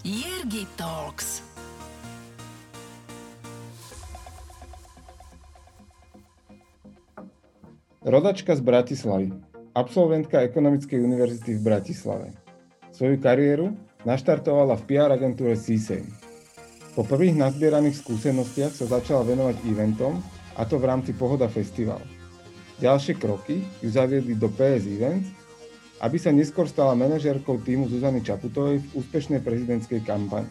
Jirgi Talks. Rodačka z Bratislavy, absolventka Ekonomickej univerzity v Bratislave. Svoju kariéru naštartovala v PR agentúre CSAM. Po prvých nazbieraných skúsenostiach sa začala venovať eventom, a to v rámci Pohoda Festival. Ďalšie kroky ju zaviedli do PS Events, aby sa neskôr stala manažérkou týmu Zuzany Čaputovej v úspešnej prezidentskej kampani.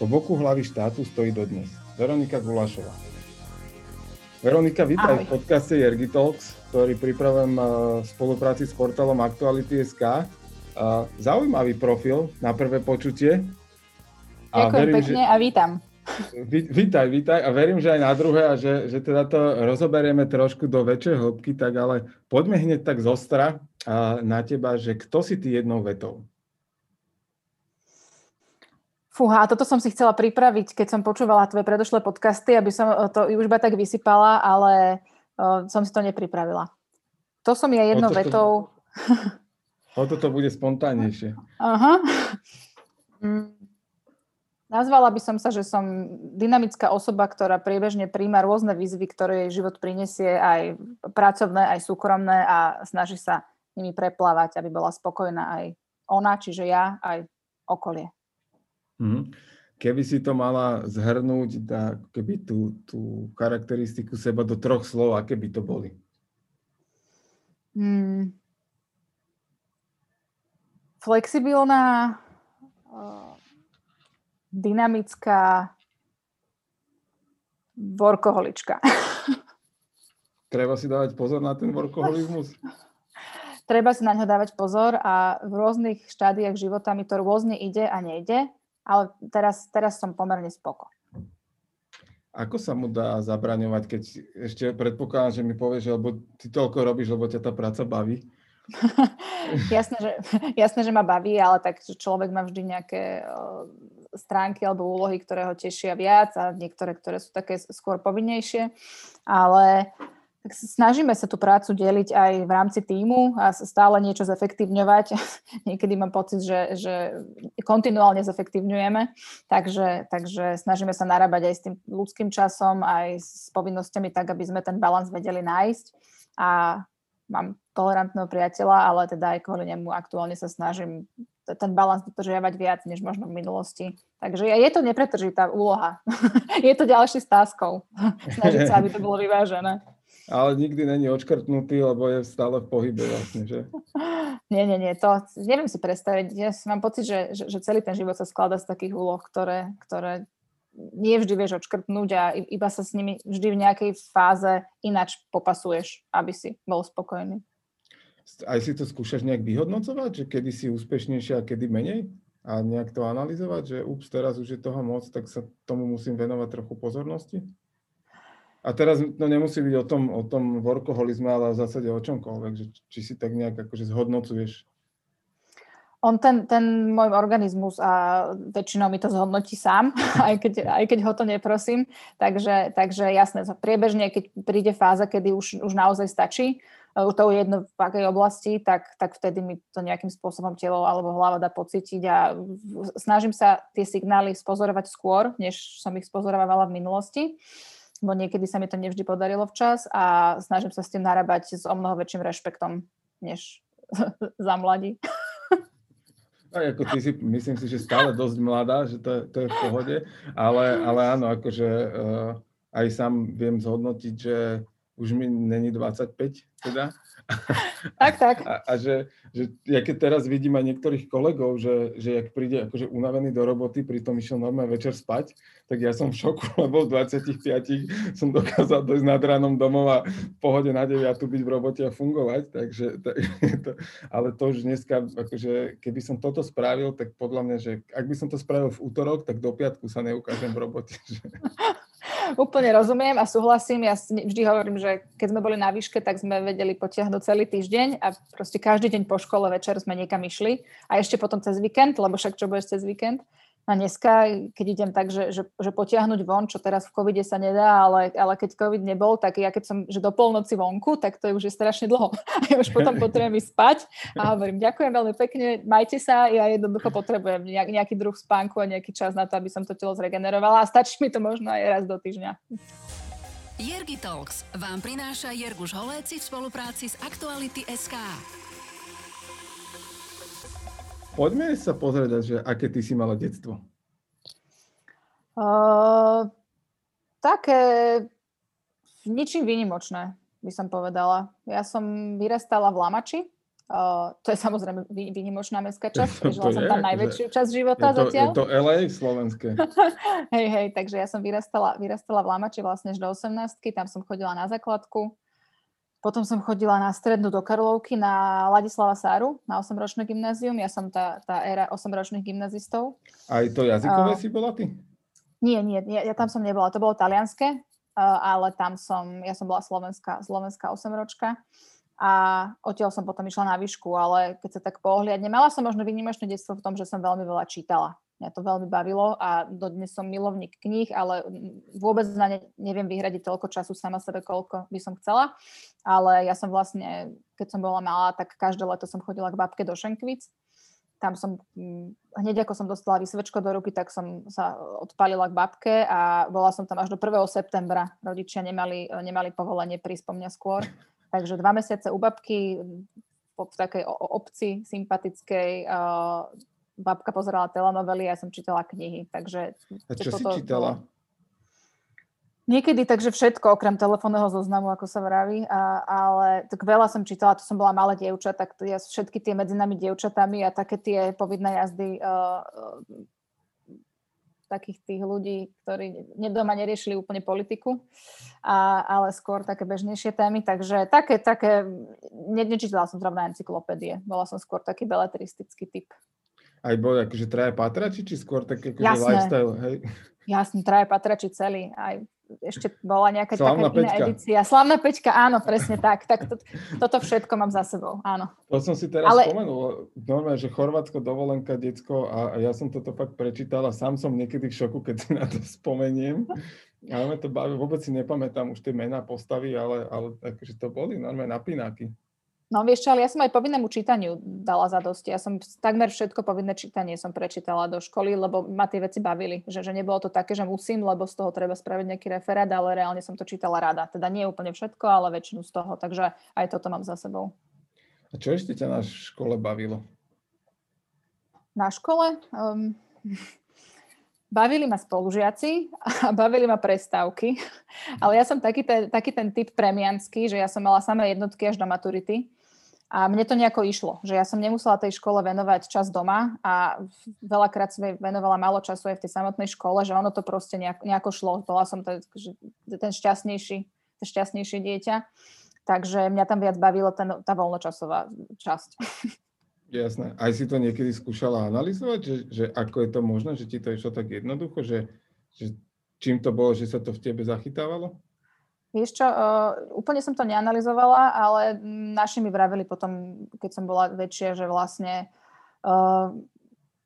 Po boku hlavy štátu stojí dodnes Veronika Gulašová. Veronika, vítaj Ahoj. v podcaste Jergi Talks, ktorý pripravujem v spolupráci s portálom Aktuality.sk. Zaujímavý profil na prvé počutie. A Ďakujem verím, pekne že... a vítam. Vítaj, vítaj a verím, že aj na druhé a že, že teda to rozoberieme trošku do väčšej hĺbky, tak ale poďme hneď tak zostra na teba, že kto si ty jednou vetou? Fúha, toto som si chcela pripraviť, keď som počúvala tvoje predošlé podcasty, aby som to už iba tak vysypala, ale uh, som si to nepripravila. To som ja jednou o toto, vetou. O toto bude spontánnejšie. Aha. Nazvala by som sa, že som dynamická osoba, ktorá priebežne príjma rôzne výzvy, ktoré jej život prinesie, aj pracovné, aj súkromné a snaží sa nimi preplávať, aby bola spokojná aj ona, čiže ja, aj okolie. Mm-hmm. Keby si to mala zhrnúť, tak keby tú, tú charakteristiku seba do troch slov, aké by to boli? Hmm. Flexibilná, dynamická workoholička. Treba si dávať pozor na ten workoholizmus? Treba si na ňo dávať pozor a v rôznych štádiách života mi to rôzne ide a nejde, ale teraz, teraz som pomerne spoko. Ako sa mu dá zabraňovať, keď ešte predpokladám, že mi povieš, že lebo ty toľko robíš, lebo ťa tá práca baví? jasné, že, jasné, že ma baví, ale tak človek má vždy nejaké stránky alebo úlohy, ktoré ho tešia viac a niektoré, ktoré sú také skôr povinnejšie. Ale tak snažíme sa tú prácu deliť aj v rámci týmu a stále niečo zefektívňovať. Niekedy mám pocit, že, že kontinuálne zefektívňujeme, takže, takže snažíme sa narábať aj s tým ľudským časom, aj s povinnosťami tak, aby sme ten balans vedeli nájsť. A mám tolerantného priateľa, ale teda aj kvôli nemu aktuálne sa snažím ten balans dodržiavať viac, než možno v minulosti. Takže je to nepretržitá úloha. je to ďalší stázkou. Snažiť sa, aby to bolo vyvážené. Ale nikdy není odškrtnutý, lebo je stále v pohybe vlastne, že? Nie, nie, nie, to neviem si predstaviť. Ja mám pocit, že, že, že celý ten život sa skladá z takých úloh, ktoré, ktoré nie vždy vieš odškrtnúť a iba sa s nimi vždy v nejakej fáze ináč popasuješ, aby si bol spokojný aj si to skúšaš nejak vyhodnocovať, že kedy si úspešnejšia a kedy menej? A nejak to analyzovať, že ups, teraz už je toho moc, tak sa tomu musím venovať trochu pozornosti? A teraz to nemusí byť o tom, o tom workoholizme, ale v zásade o čomkoľvek, že či si tak nejak akože zhodnocuješ on ten, ten môj organizmus a väčšinou mi to zhodnotí sám, aj keď, aj keď ho to neprosím. Takže, takže jasné, priebežne, keď príde fáza, kedy už, už naozaj stačí, to je jedno v akej oblasti, tak, tak vtedy mi to nejakým spôsobom telo alebo hlava dá pocítiť a snažím sa tie signály spozorovať skôr, než som ich spozorovala v minulosti, bo niekedy sa mi to nevždy podarilo včas a snažím sa s tým narábať s o mnoho väčším rešpektom, než za mladí. Aj ako ty si, myslím si, že stále dosť mladá, že to, to je v pohode, ale, ale áno, akože uh, aj sám viem zhodnotiť, že už mi není 25 teda. Tak, tak. A, a že, že ja keď teraz vidím aj niektorých kolegov, že, že jak príde akože unavený do roboty, pritom išiel normálne večer spať, tak ja som v šoku, lebo v 25 som dokázal dojsť nad ránom domov a v pohode na 9 byť v robote a fungovať, takže tak, to, ale to už dneska, akože keby som toto spravil, tak podľa mňa, že ak by som to spravil v útorok, tak do piatku sa neukážem v robote. Že... Úplne rozumiem a súhlasím. Ja vždy hovorím, že keď sme boli na výške, tak sme vedeli potiahnuť celý týždeň a proste každý deň po škole večer sme niekam išli a ešte potom cez víkend, lebo však čo budeš cez víkend. A dneska, keď idem tak, že, že, že potiahnuť von, čo teraz v covide sa nedá, ale, ale keď covid nebol, tak ja keď som že do polnoci vonku, tak to je už je strašne dlho. Ja už potom potrebujem ísť spať a hovorím, ďakujem veľmi pekne, majte sa, ja jednoducho potrebujem nejaký druh spánku a nejaký čas na to, aby som to telo zregenerovala a stačí mi to možno aj raz do týždňa. Jergi Talks vám prináša Jerguš Holéci v spolupráci s Aktuality SK. Poďme sa pozrieť, že aké ty si mala detstvo. Uh, také ničím výnimočné, by som povedala. Ja som vyrastala v Lamači, Uh, to je samozrejme výnimočná mestská časť, žila som tam najväčšiu časť života je to, zatiaľ. Je to LA slovenské. hej, hej, takže ja som vyrastala, vyrastala v Lamači vlastne až do 18 tam som chodila na základku. Potom som chodila na strednú do Karlovky na Ladislava Sáru, na 8-ročné gymnázium. Ja som tá, tá éra 8-ročných gymnazistov. Aj to jazykové uh, si bola ty? Nie, nie, ja, ja tam som nebola. To bolo talianské, uh, ale tam som, ja som bola slovenská, slovenská 8-ročka. A odtiaľ som potom išla na výšku, ale keď sa tak pohľadne, mala som možno výnimočné detstvo v tom, že som veľmi veľa čítala mňa to veľmi bavilo a dodnes som milovník kníh, ale vôbec na ne neviem vyhradiť toľko času sama sebe, koľko by som chcela. Ale ja som vlastne, keď som bola malá, tak každé leto som chodila k babke do Šenkvic. Tam som, hneď ako som dostala vysvečko do ruky, tak som sa odpalila k babke a bola som tam až do 1. septembra. Rodičia nemali, nemali povolenie prísť po mňa skôr. Takže dva mesiace u babky v takej obci sympatickej, babka pozerala telenovely a ja som čítala knihy. Takže a čo toto, si čítala? Niekedy takže všetko, okrem telefónneho zoznamu, ako sa vraví, a, ale tak veľa som čítala, to som bola malé dievča, tak ja všetky tie medzi nami dievčatami a také tie povinné jazdy uh, takých tých ľudí, ktorí nedoma neriešili úplne politiku, a, ale skôr také bežnejšie témy, takže také, také, ne, nečítala som zrovna encyklopédie, bola som skôr taký beletristický typ aj boli akože traja patrači, či skôr také akože Jasné. lifestyle, hej? Jasne, traja patrači celý. Aj ešte bola nejaká Slavná taká iná edícia. Slavná Peťka, áno, presne tak. tak to, toto všetko mám za sebou, áno. To som si teraz Ale... spomenul. Normálne, že Chorvátsko dovolenka, decko a ja som toto fakt prečítal a sám som niekedy v šoku, keď si na to spomeniem. Ale to baví, vôbec si nepamätám už tie mená postavy, ale, ale akože to boli normálne napináky. No vieš čo, ale ja som aj povinnému čítaniu dala za dosť. Ja som takmer všetko povinné čítanie som prečítala do školy, lebo ma tie veci bavili. Že, že nebolo to také, že musím, lebo z toho treba spraviť nejaký referát, ale reálne som to čítala rada. Teda nie úplne všetko, ale väčšinu z toho. Takže aj toto mám za sebou. A čo ešte ťa na škole bavilo? Na škole? Um, Bavili ma spolužiaci a bavili ma prestávky, ale ja som taký ten, taký ten typ premianský, že ja som mala samé jednotky až do maturity a mne to nejako išlo, že ja som nemusela tej škole venovať čas doma a veľakrát som venovala málo času aj v tej samotnej škole, že ono to proste nejako, nejako šlo. Bola som že ten šťastnejší, ten šťastnejšie dieťa. Takže mňa tam viac bavilo ten, tá voľnočasová časť. Jasné. Aj si to niekedy skúšala analyzovať, že, že ako je to možné, že ti to išlo tak jednoducho, že, že čím to bolo, že sa to v tebe zachytávalo? Vieš čo, uh, úplne som to neanalizovala, ale naši mi vraveli potom, keď som bola väčšia, že vlastne uh,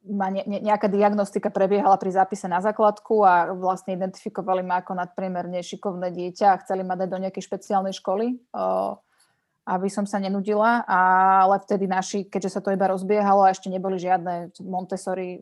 ma ne, ne, nejaká diagnostika prebiehala pri zápise na základku a vlastne identifikovali ma ako nadpriemerne šikovné dieťa a chceli ma dať do nejakej špeciálnej školy. Uh, aby som sa nenudila, ale vtedy naši, keďže sa to iba rozbiehalo a ešte neboli žiadne Montessori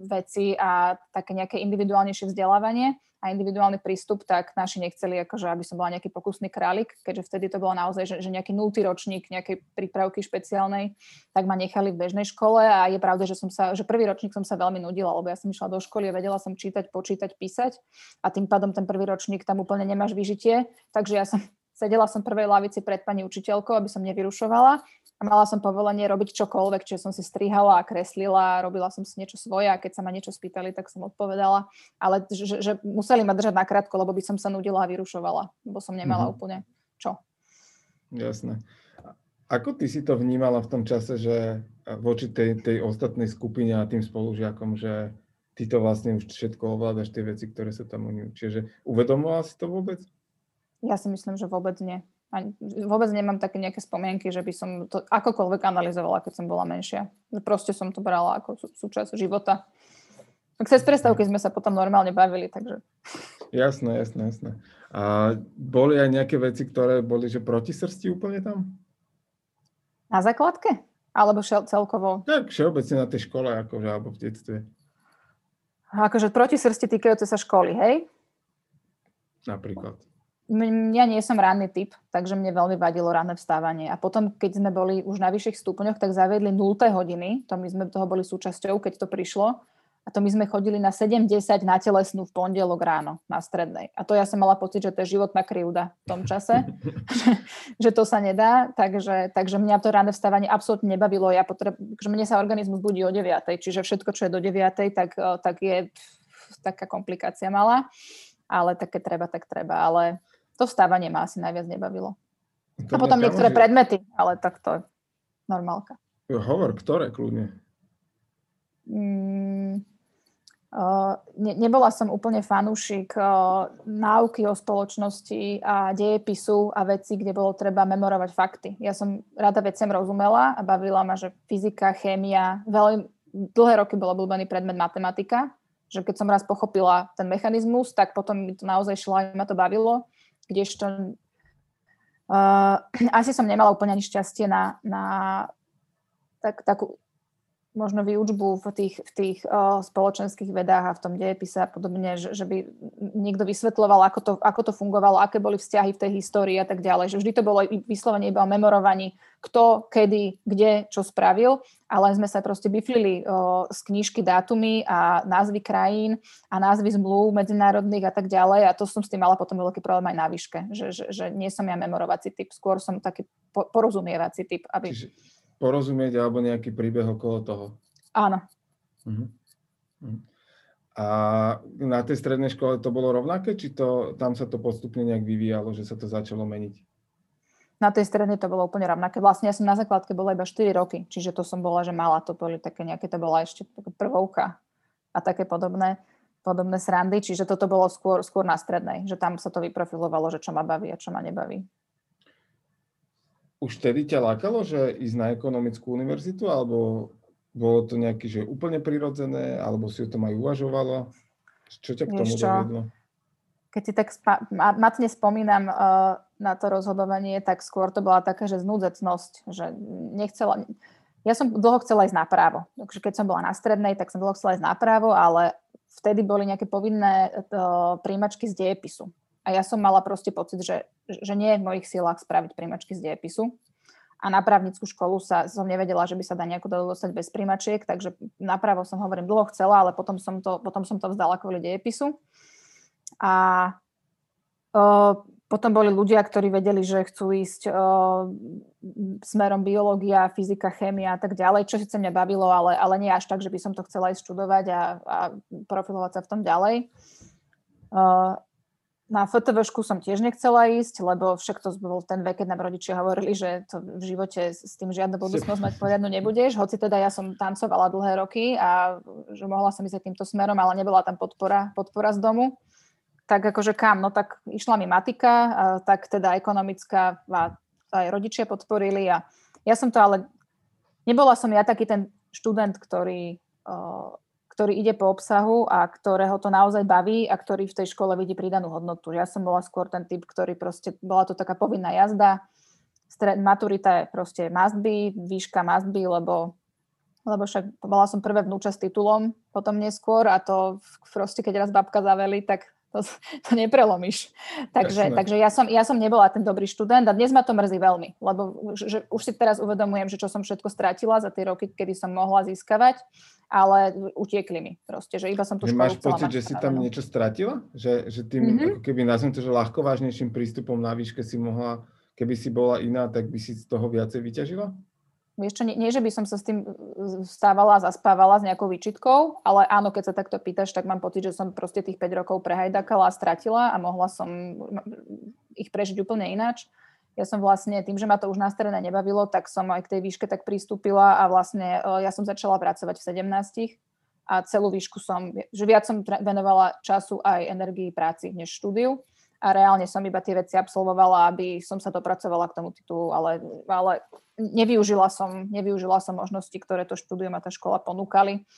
veci a také nejaké individuálnejšie vzdelávanie a individuálny prístup, tak naši nechceli, akože, aby som bola nejaký pokusný králik, keďže vtedy to bolo naozaj, že, že nejaký nultý ročník nejakej prípravky špeciálnej, tak ma nechali v bežnej škole a je pravda, že som sa, že prvý ročník som sa veľmi nudila, lebo ja som išla do školy a vedela som čítať, počítať, písať a tým pádom ten prvý ročník tam úplne nemáš vyžitie, takže ja som Sedela som prvej lavici pred pani učiteľkou, aby som nevyrušovala a mala som povolenie robiť čokoľvek, čiže som si strihala a kreslila, robila som si niečo svoje a keď sa ma niečo spýtali, tak som odpovedala. Ale že, že museli ma držať nakrátko, lebo by som sa nudila a vyrušovala, lebo som nemala mm-hmm. úplne čo. Jasné. Ako ty si to vnímala v tom čase, že voči tej, tej ostatnej skupine a tým spolužiakom, že ty to vlastne už všetko ovládaš, tie veci, ktoré sa tam oni učia. Že uvedomovala si to vôbec? Ja si myslím, že vôbec nie. Ani, vôbec nemám také nejaké spomienky, že by som to akokoľvek analyzovala, keď som bola menšia. Proste som to brala ako sú, súčasť života. Tak cez prestávky sme sa potom normálne bavili, takže... Jasné, jasné, jasné. A boli aj nejaké veci, ktoré boli, že proti srsti úplne tam? Na základke? Alebo celkovo? Tak všeobecne na tej škole, akože, alebo v detstve. Akože proti srsti týkajúce sa školy, hej? Napríklad. Ja nie som ranný typ, takže mne veľmi vadilo ranné vstávanie. A potom, keď sme boli už na vyšších stupňoch, tak zaviedli 0. hodiny, to my sme toho boli súčasťou, keď to prišlo. A to my sme chodili na 7-10 na telesnú v pondelok ráno na strednej. A to ja som mala pocit, že to je životná krivda v tom čase, že to sa nedá. Takže, takže mňa to ráne vstávanie absolútne nebavilo. Ja potreb, že mne sa organizmus budí o 9. Čiže všetko, čo je do 9. tak, tak je taká komplikácia malá. Ale také treba, tak treba. Ale to vstávanie ma asi najviac nebavilo. To a potom niektoré kamoži... predmety, ale tak to je normálka. Hovor, ktoré kľudne? Mm, ne, nebola som úplne fanúšik uh, náuky o spoločnosti a dejepisu a veci, kde bolo treba memorovať fakty. Ja som rada veciam rozumela a bavila ma, že fyzika, chémia, veľmi dlhé roky bol obľúbený predmet matematika, že keď som raz pochopila ten mechanizmus, tak potom mi to naozaj šlo a ma to bavilo, kdežto uh, asi som nemala úplne ani šťastie na, na tak, takú možno výučbu v tých, v tých uh, spoločenských vedách a v tom dejepise a podobne, že, že by niekto vysvetloval, ako to, ako to fungovalo, aké boli vzťahy v tej histórii a tak ďalej. Že vždy to bolo vyslovene iba o memorovaní, kto, kedy, kde, čo spravil, ale sme sa proste biflili uh, z knížky dátumy a názvy krajín a názvy zmluv medzinárodných a tak ďalej a to som s tým mala potom veľký problém aj na výške, že, že, že nie som ja memorovací typ, skôr som taký porozumievací typ, aby... Čiže porozumieť alebo nejaký príbeh okolo toho. Áno. Uh-huh. A na tej strednej škole to bolo rovnaké, či to, tam sa to postupne nejak vyvíjalo, že sa to začalo meniť? Na tej strednej to bolo úplne rovnaké. Vlastne ja som na základke bola iba 4 roky, čiže to som bola, že mala, to boli také nejaké, to bola ešte prvovka a také podobné, podobné srandy, čiže toto bolo skôr, skôr na strednej, že tam sa to vyprofilovalo, že čo ma baví a čo ma nebaví už vtedy ťa lákalo, že ísť na ekonomickú univerzitu, alebo bolo to nejaké, že úplne prirodzené, alebo si o tom aj uvažovalo? Čo ťa k tomu dovedlo? Keď si tak spa- matne spomínam uh, na to rozhodovanie, tak skôr to bola taká, že znúdzecnosť, že nechcela... Ja som dlho chcela ísť na právo. Takže keď som bola na strednej, tak som dlho chcela ísť na právo, ale vtedy boli nejaké povinné uh, príjmačky z dejepisu. A ja som mala proste pocit, že, že nie je v mojich silách spraviť príjmačky z dejepisu. A na právnickú školu sa, som nevedela, že by sa dá nejako dostať bez príjmačiek, takže napravo som hovorím, dlho chcela, ale potom som to, potom som to vzdala kvôli dejepisu. A o, potom boli ľudia, ktorí vedeli, že chcú ísť o, smerom biológia, fyzika, chémia a tak ďalej, čo síce mňa bavilo, ale, ale nie až tak, že by som to chcela ísť študovať a, a profilovať sa v tom ďalej. Uh, na FTV som tiež nechcela ísť, lebo však to bol ten vek, keď nám rodičia hovorili, že to v živote s tým žiadnu budúcnosť mať poriadnu nebudeš. Hoci teda ja som tancovala dlhé roky a že mohla som ísť týmto smerom, ale nebola tam podpora, podpora z domu. Tak akože kam? No tak išla mi matika, a tak teda ekonomická a aj rodičia podporili a ja som to ale, nebola som ja taký ten študent, ktorý ktorý ide po obsahu a ktorého to naozaj baví a ktorý v tej škole vidí pridanú hodnotu. Ja som bola skôr ten typ, ktorý proste, bola to taká povinná jazda, stred, maturita je proste must be, výška must be, lebo, lebo však bola som prvé vnúča s titulom, potom neskôr a to proste, keď raz babka zaveli, tak to, to neprelomíš. Takže, takže ja, som, ja som nebola ten dobrý študent a dnes ma to mrzí veľmi, lebo že, už si teraz uvedomujem, že čo som všetko stratila za tie roky, kedy som mohla získavať ale utiekli mi proste, že iba som tu školu Máš pocit, že si tam niečo stratila? Že, že tým, mm-hmm. ako keby nazvem to, že ľahko vážnejším prístupom na výške si mohla, keby si bola iná, tak by si z toho viacej vyťažila? Vieš čo, nie, nie, že by som sa s tým vstávala a zaspávala s nejakou výčitkou, ale áno, keď sa takto pýtaš, tak mám pocit, že som proste tých 5 rokov prehajdakala a stratila a mohla som ich prežiť úplne ináč. Ja som vlastne tým, že ma to už na strane nebavilo, tak som aj k tej výške tak pristúpila a vlastne e, ja som začala pracovať v 17 a celú výšku som, že viac som venovala času aj energii práci než štúdiu a reálne som iba tie veci absolvovala, aby som sa dopracovala k tomu titulu, ale, ale nevyužila, som, nevyužila som možnosti, ktoré to štúdium a tá škola ponúkali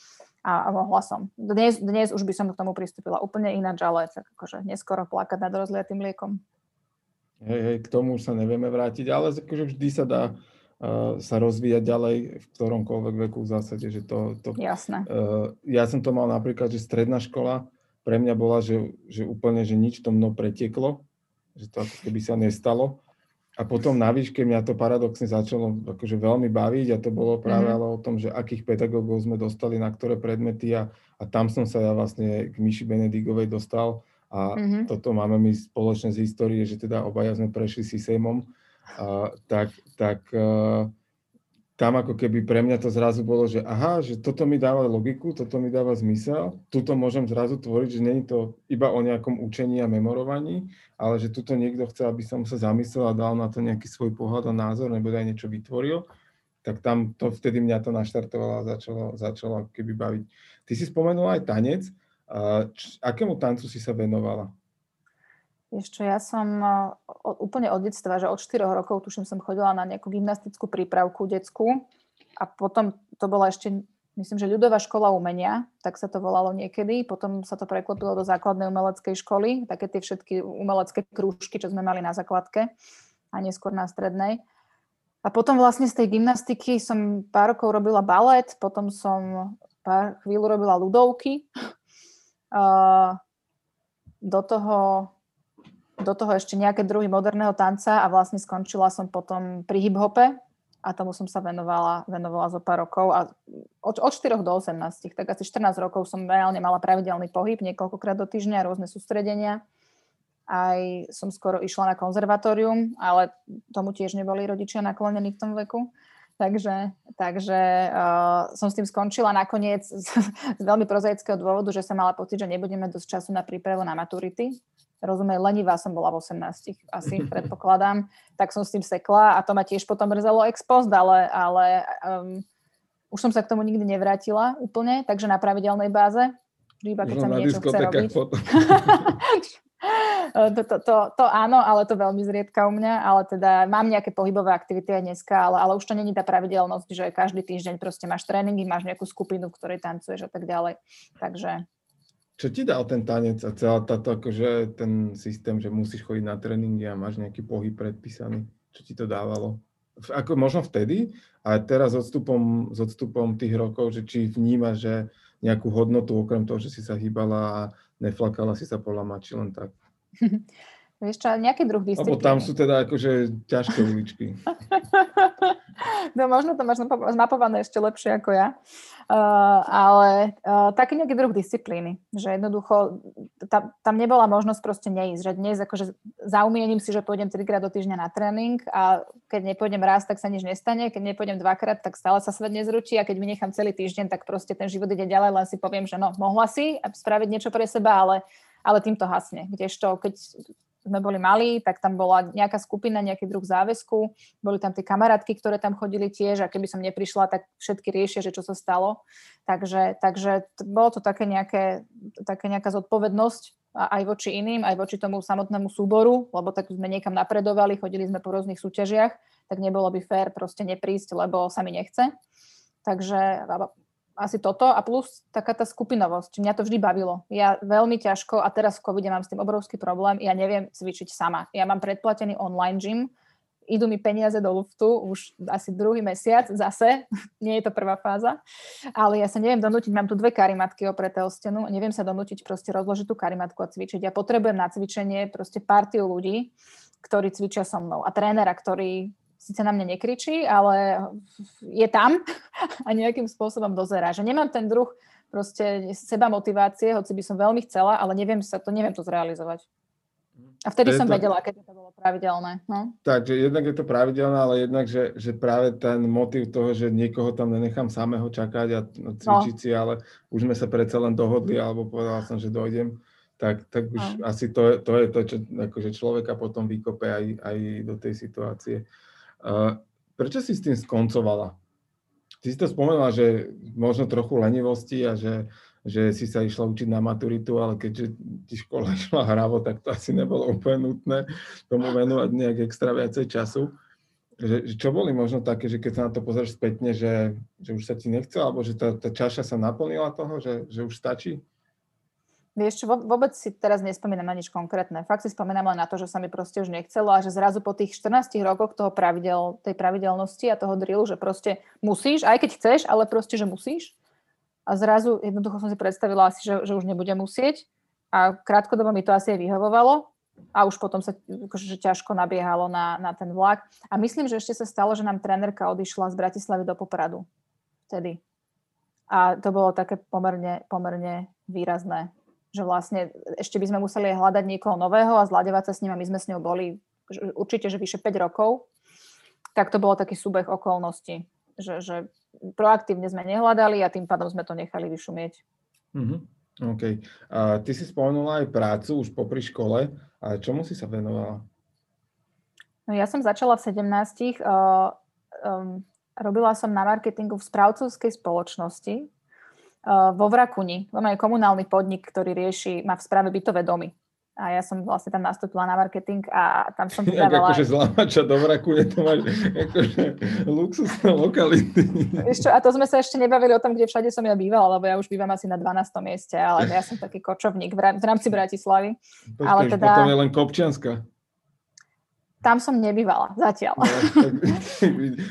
a, a mohla som. Dnes, dnes už by som k tomu pristúpila úplne ináč, ale tak akože neskoro plakať nad rozliatým liekom. Hej, hej, k tomu sa nevieme vrátiť, ale akože vždy sa dá uh, sa rozvíjať ďalej v ktoromkoľvek veku v zásade, že to... to Jasné. Uh, ja som to mal napríklad, že stredná škola pre mňa bola, že, že úplne, že nič to mnou preteklo, že to ako keby sa nestalo. A potom na výške mňa to paradoxne začalo akože veľmi baviť a to bolo práve mm-hmm. ale o tom, že akých pedagógov sme dostali na ktoré predmety a, a tam som sa ja vlastne k Miši Benedigovej dostal a mm-hmm. toto máme my spoločné z histórie, že teda obaja sme prešli SISEMom, a, tak, tak a, tam ako keby pre mňa to zrazu bolo, že aha, že toto mi dáva logiku, toto mi dáva zmysel, tuto môžem zrazu tvoriť, že není to iba o nejakom učení a memorovaní, ale že tuto niekto chce, aby som sa zamyslel a dal na to nejaký svoj pohľad a názor, nebo aj niečo vytvoril, tak tam to vtedy mňa to naštartovalo a začalo, začalo keby baviť. Ty si spomenul aj tanec, Č- akému tancu si sa venovala? Ešte ja som uh, úplne od detstva, že od 4 rokov tuším som chodila na nejakú gymnastickú prípravku detskú a potom to bola ešte, myslím, že ľudová škola umenia, tak sa to volalo niekedy, potom sa to preklopilo do základnej umeleckej školy, také tie všetky umelecké krúžky, čo sme mali na základke a neskôr na strednej. A potom vlastne z tej gymnastiky som pár rokov robila balet, potom som pár chvíľu robila ľudovky, do toho, do toho ešte nejaké druhy moderného tanca a vlastne skončila som potom pri hip-hope a tomu som sa venovala, venovala zo pár rokov a od, od 4 do 18, tak asi 14 rokov som reálne mala pravidelný pohyb niekoľkokrát do týždňa, rôzne sústredenia. Aj som skoro išla na konzervatórium, ale tomu tiež neboli rodičia naklonení v tom veku. Takže, takže uh, som s tým skončila nakoniec z, z veľmi prozaického dôvodu, že som mala pocit, že nebudeme dosť času na prípravu na maturity. Rozumiem, lenivá som bola v 18, asi predpokladám. Tak som s tým sekla a to ma tiež potom mrzelo ex post, ale, ale um, už som sa k tomu nikdy nevrátila úplne, takže na pravidelnej báze. Iba keď no, sa mi niečo chce robiť. To, to, to, to áno, ale to veľmi zriedka u mňa, ale teda mám nejaké pohybové aktivity aj dneska, ale, ale už to není tá pravidelnosť, že každý týždeň proste máš tréningy, máš nejakú skupinu, v ktorej tancuješ a tak ďalej. Takže... Čo ti dal ten tanec a celá táto, akože ten systém, že musíš chodiť na tréningy a máš nejaký pohyb predpísaný? Čo ti to dávalo? Ako možno vtedy, ale teraz s odstupom, s odstupom tých rokov, že či vnímaš, že nejakú hodnotu, okrem toho, že si sa hýbala a neflakala si sa podľa mači len tak. Vieš čo, nejaký druh disciplíny. Lebo tam sú teda akože ťažké uličky. no možno to máš zmapované ešte lepšie ako ja. Uh, ale uh, taký nejaký druh disciplíny, že jednoducho tam, tam nebola možnosť proste neísť, že dnes akože zaumiením si, že pôjdem trikrát do týždňa na tréning a keď nepôjdem raz, tak sa nič nestane, keď nepôjdem dvakrát, tak stále sa svet nezručí a keď vynechám celý týždeň, tak proste ten život ide ďalej, len si poviem, že no, mohla si spraviť niečo pre seba, ale ale týmto hasne. Kdežto, keď sme boli malí, tak tam bola nejaká skupina, nejaký druh záväzku, boli tam tie kamarátky, ktoré tam chodili tiež a keby som neprišla, tak všetky riešia, že čo sa stalo. Takže, takže bolo to také, nejaké, také nejaká zodpovednosť aj voči iným, aj voči tomu samotnému súboru, lebo tak sme niekam napredovali, chodili sme po rôznych súťažiach, tak nebolo by fér proste neprísť, lebo sa mi nechce. Takže asi toto a plus taká tá skupinovosť. Mňa to vždy bavilo. Ja veľmi ťažko, a teraz v covide mám s tým obrovský problém, ja neviem cvičiť sama. Ja mám predplatený online gym, idú mi peniaze do luftu už asi druhý mesiac zase, nie je to prvá fáza, ale ja sa neviem donútiť, mám tu dve karimatky opreté o stenu, neviem sa donútiť proste rozložiť tú karimatku a cvičiť. Ja potrebujem na cvičenie proste partiu ľudí, ktorí cvičia so mnou a trénera, ktorý síce na mňa nekričí, ale je tam a nejakým spôsobom dozerá. Že nemám ten druh proste seba motivácie, hoci by som veľmi chcela, ale neviem sa to, neviem to zrealizovať. A vtedy som to... vedela, keď to bolo pravidelné. No? Takže jednak je to pravidelné, ale jednak, že, že práve ten motiv toho, že niekoho tam nenechám samého čakať a no, cvičiť no. si, ale už sme sa predsa len dohodli, alebo povedala som, že dojdem, tak, tak už no. asi to, to je to, čo akože človeka potom vykope aj, aj do tej situácie. Prečo si s tým skoncovala? Ty si to spomenula, že možno trochu lenivosti a že, že si sa išla učiť na maturitu, ale keďže ti škola išla hravo, tak to asi nebolo úplne nutné tomu venovať nejak extra viacej času. Že čo boli možno také, že keď sa na to pozrieš spätne, že, že už sa ti nechce, alebo že tá, tá čaša sa naplnila toho, že, že už stačí? Vieš čo, vôbec si teraz nespomínam na nič konkrétne. Fakt si spomínam len na to, že sa mi proste už nechcelo a že zrazu po tých 14 rokoch toho pravidel, tej pravidelnosti a toho drillu, že proste musíš, aj keď chceš, ale proste, že musíš. A zrazu jednoducho som si predstavila asi, že, že už nebudem musieť. A krátkodobo mi to asi aj vyhovovalo a už potom sa akože, ťažko nabiehalo na, na ten vlak. A myslím, že ešte sa stalo, že nám trénerka odišla z Bratislavy do Popradu. Vtedy. A to bolo také pomerne, pomerne výrazné že vlastne ešte by sme museli hľadať niekoho nového a zľadevať sa s ním a my sme s ňou boli určite, že vyše 5 rokov, tak to bolo taký súbeh okolností, že, že proaktívne sme nehľadali a tým pádom sme to nechali vyšumieť. Mm-hmm. OK. A ty si spomenula aj prácu už popri škole. A čomu si sa venovala? No ja som začala v 17. Uh, um, robila som na marketingu v správcovskej spoločnosti, vo Vrakuni. Ono je komunálny podnik, ktorý rieši, má v správe bytové domy. A ja som vlastne tam nastúpila na marketing a tam som vydávala... akože zlámača do Vrakune, to máš akože luxusné lokality. Ešte, a to sme sa ešte nebavili o tom, kde všade som ja bývala, lebo ja už bývam asi na 12. mieste, ale ja som taký kočovník v rámci Bratislavy. Počkej, ale teda... potom je len Kopčianska. Tam som nebývala zatiaľ. No,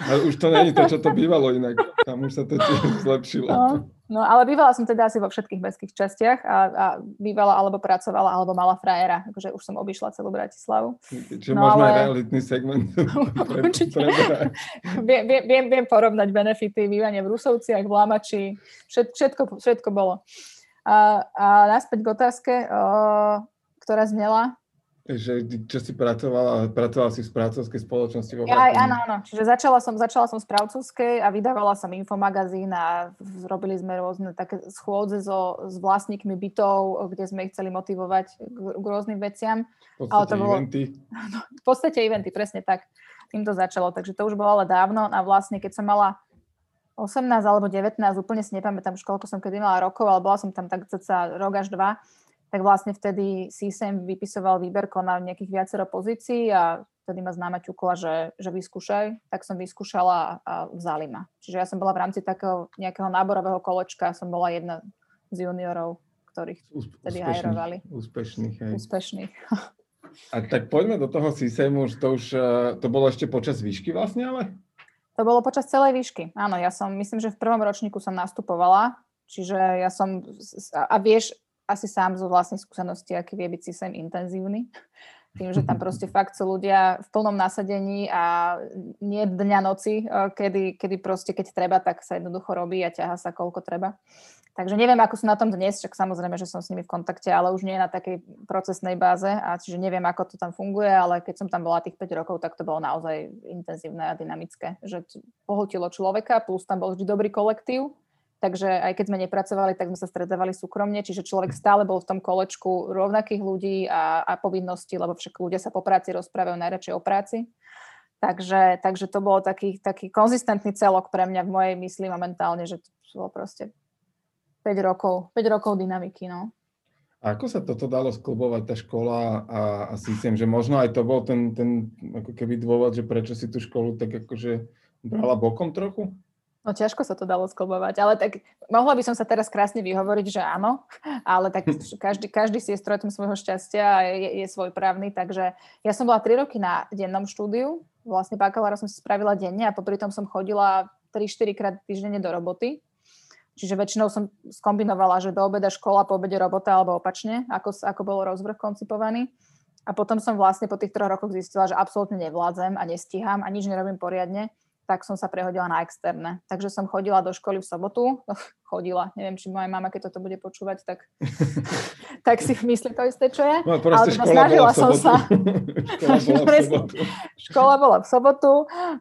ale už to není to, čo to bývalo inak. Tam už sa to tiež zlepšilo. No, no ale bývala som teda asi vo všetkých mestských častiach a, a bývala alebo pracovala, alebo mala frajera. Akože už som obišla celú Bratislavu. Čiže no, môžeme ale... aj realitný segment. Určite. viem, viem, viem porovnať benefity bývania v Rusovciach, v Lámači. Všet, všetko, všetko bolo. A, a naspäť k otázke, o, ktorá znela, že čo si pracovala, pracovala si v správcovskej spoločnosti vo Aj, áno, áno. Čiže začala som, začala som v správcovskej a vydávala som infomagazín a robili sme rôzne také schôdze so, s vlastníkmi bytov, kde sme ich chceli motivovať k, k rôznym veciam. V podstate to bolo, eventy. No, v podstate eventy, presne tak. Tým to začalo, takže to už bolo ale dávno a vlastne keď som mala 18 alebo 19, úplne si nepamätám už koľko som kedy mala rokov, ale bola som tam tak cca rok až dva, tak vlastne vtedy CSM vypisoval výberko na nejakých viacero pozícií a vtedy ma známa ťukla, že, že vyskúšaj, tak som vyskúšala a vzali ma. Čiže ja som bola v rámci takého nejakého náborového kolečka, som bola jedna z juniorov, ktorých vtedy hajrovali. Úspešných, hej. Úspešných. A tak poďme do toho CSM, už to už, e, to bolo ešte počas výšky vlastne, ale? To bolo počas celej výšky, áno. Ja som, myslím, že v prvom ročníku som nastupovala, čiže ja som, a vieš, asi sám zo vlastnej skúsenosti, aký vie byť systém intenzívny. Tým, že tam proste fakt sú ľudia v plnom nasadení a nie dňa noci, eh, kedy, kedy proste keď treba, tak sa jednoducho robí a ťaha sa koľko treba. Takže neviem, ako sú na tom dnes, však samozrejme, že som s nimi v kontakte, ale už nie na takej procesnej báze, a čiže neviem, ako to tam funguje, ale keď som tam bola tých 5 rokov, tak to bolo naozaj intenzívne a dynamické, že pohotilo človeka, plus tam bol vždy dobrý kolektív, Takže aj keď sme nepracovali, tak sme sa stretávali súkromne, čiže človek stále bol v tom kolečku rovnakých ľudí a, a povinností, lebo však ľudia sa po práci rozprávajú najradšej o práci. Takže, takže to bolo taký, taký konzistentný celok pre mňa v mojej mysli momentálne, že to bolo proste 5 rokov, 5 rokov dynamiky. No. A ako sa toto dalo sklubovať, tá škola a, a systém, že možno aj to bol ten, ten ako keby dôvod, že prečo si tú školu tak akože brala bokom trochu? No ťažko sa to dalo sklbovať, ale tak mohla by som sa teraz krásne vyhovoriť, že áno, ale tak každý, každý si je strojom svojho šťastia a je, je svoj právny, takže ja som bola 3 roky na dennom štúdiu, vlastne bakalára som si spravila denne a popri tom som chodila 3-4 krát týždenne do roboty, čiže väčšinou som skombinovala, že do obeda škola, po obede robota alebo opačne, ako, ako bol rozvrh koncipovaný. A potom som vlastne po tých troch rokoch zistila, že absolútne nevládzem a nestíham a nič nerobím poriadne tak som sa prehodila na externé. Takže som chodila do školy v sobotu, chodila, neviem, či moja mama, keď toto bude počúvať, tak, tak si myslí to isté, čo je. No, Ale teda snažila som sa. škola, bola v sobotu. škola bola v sobotu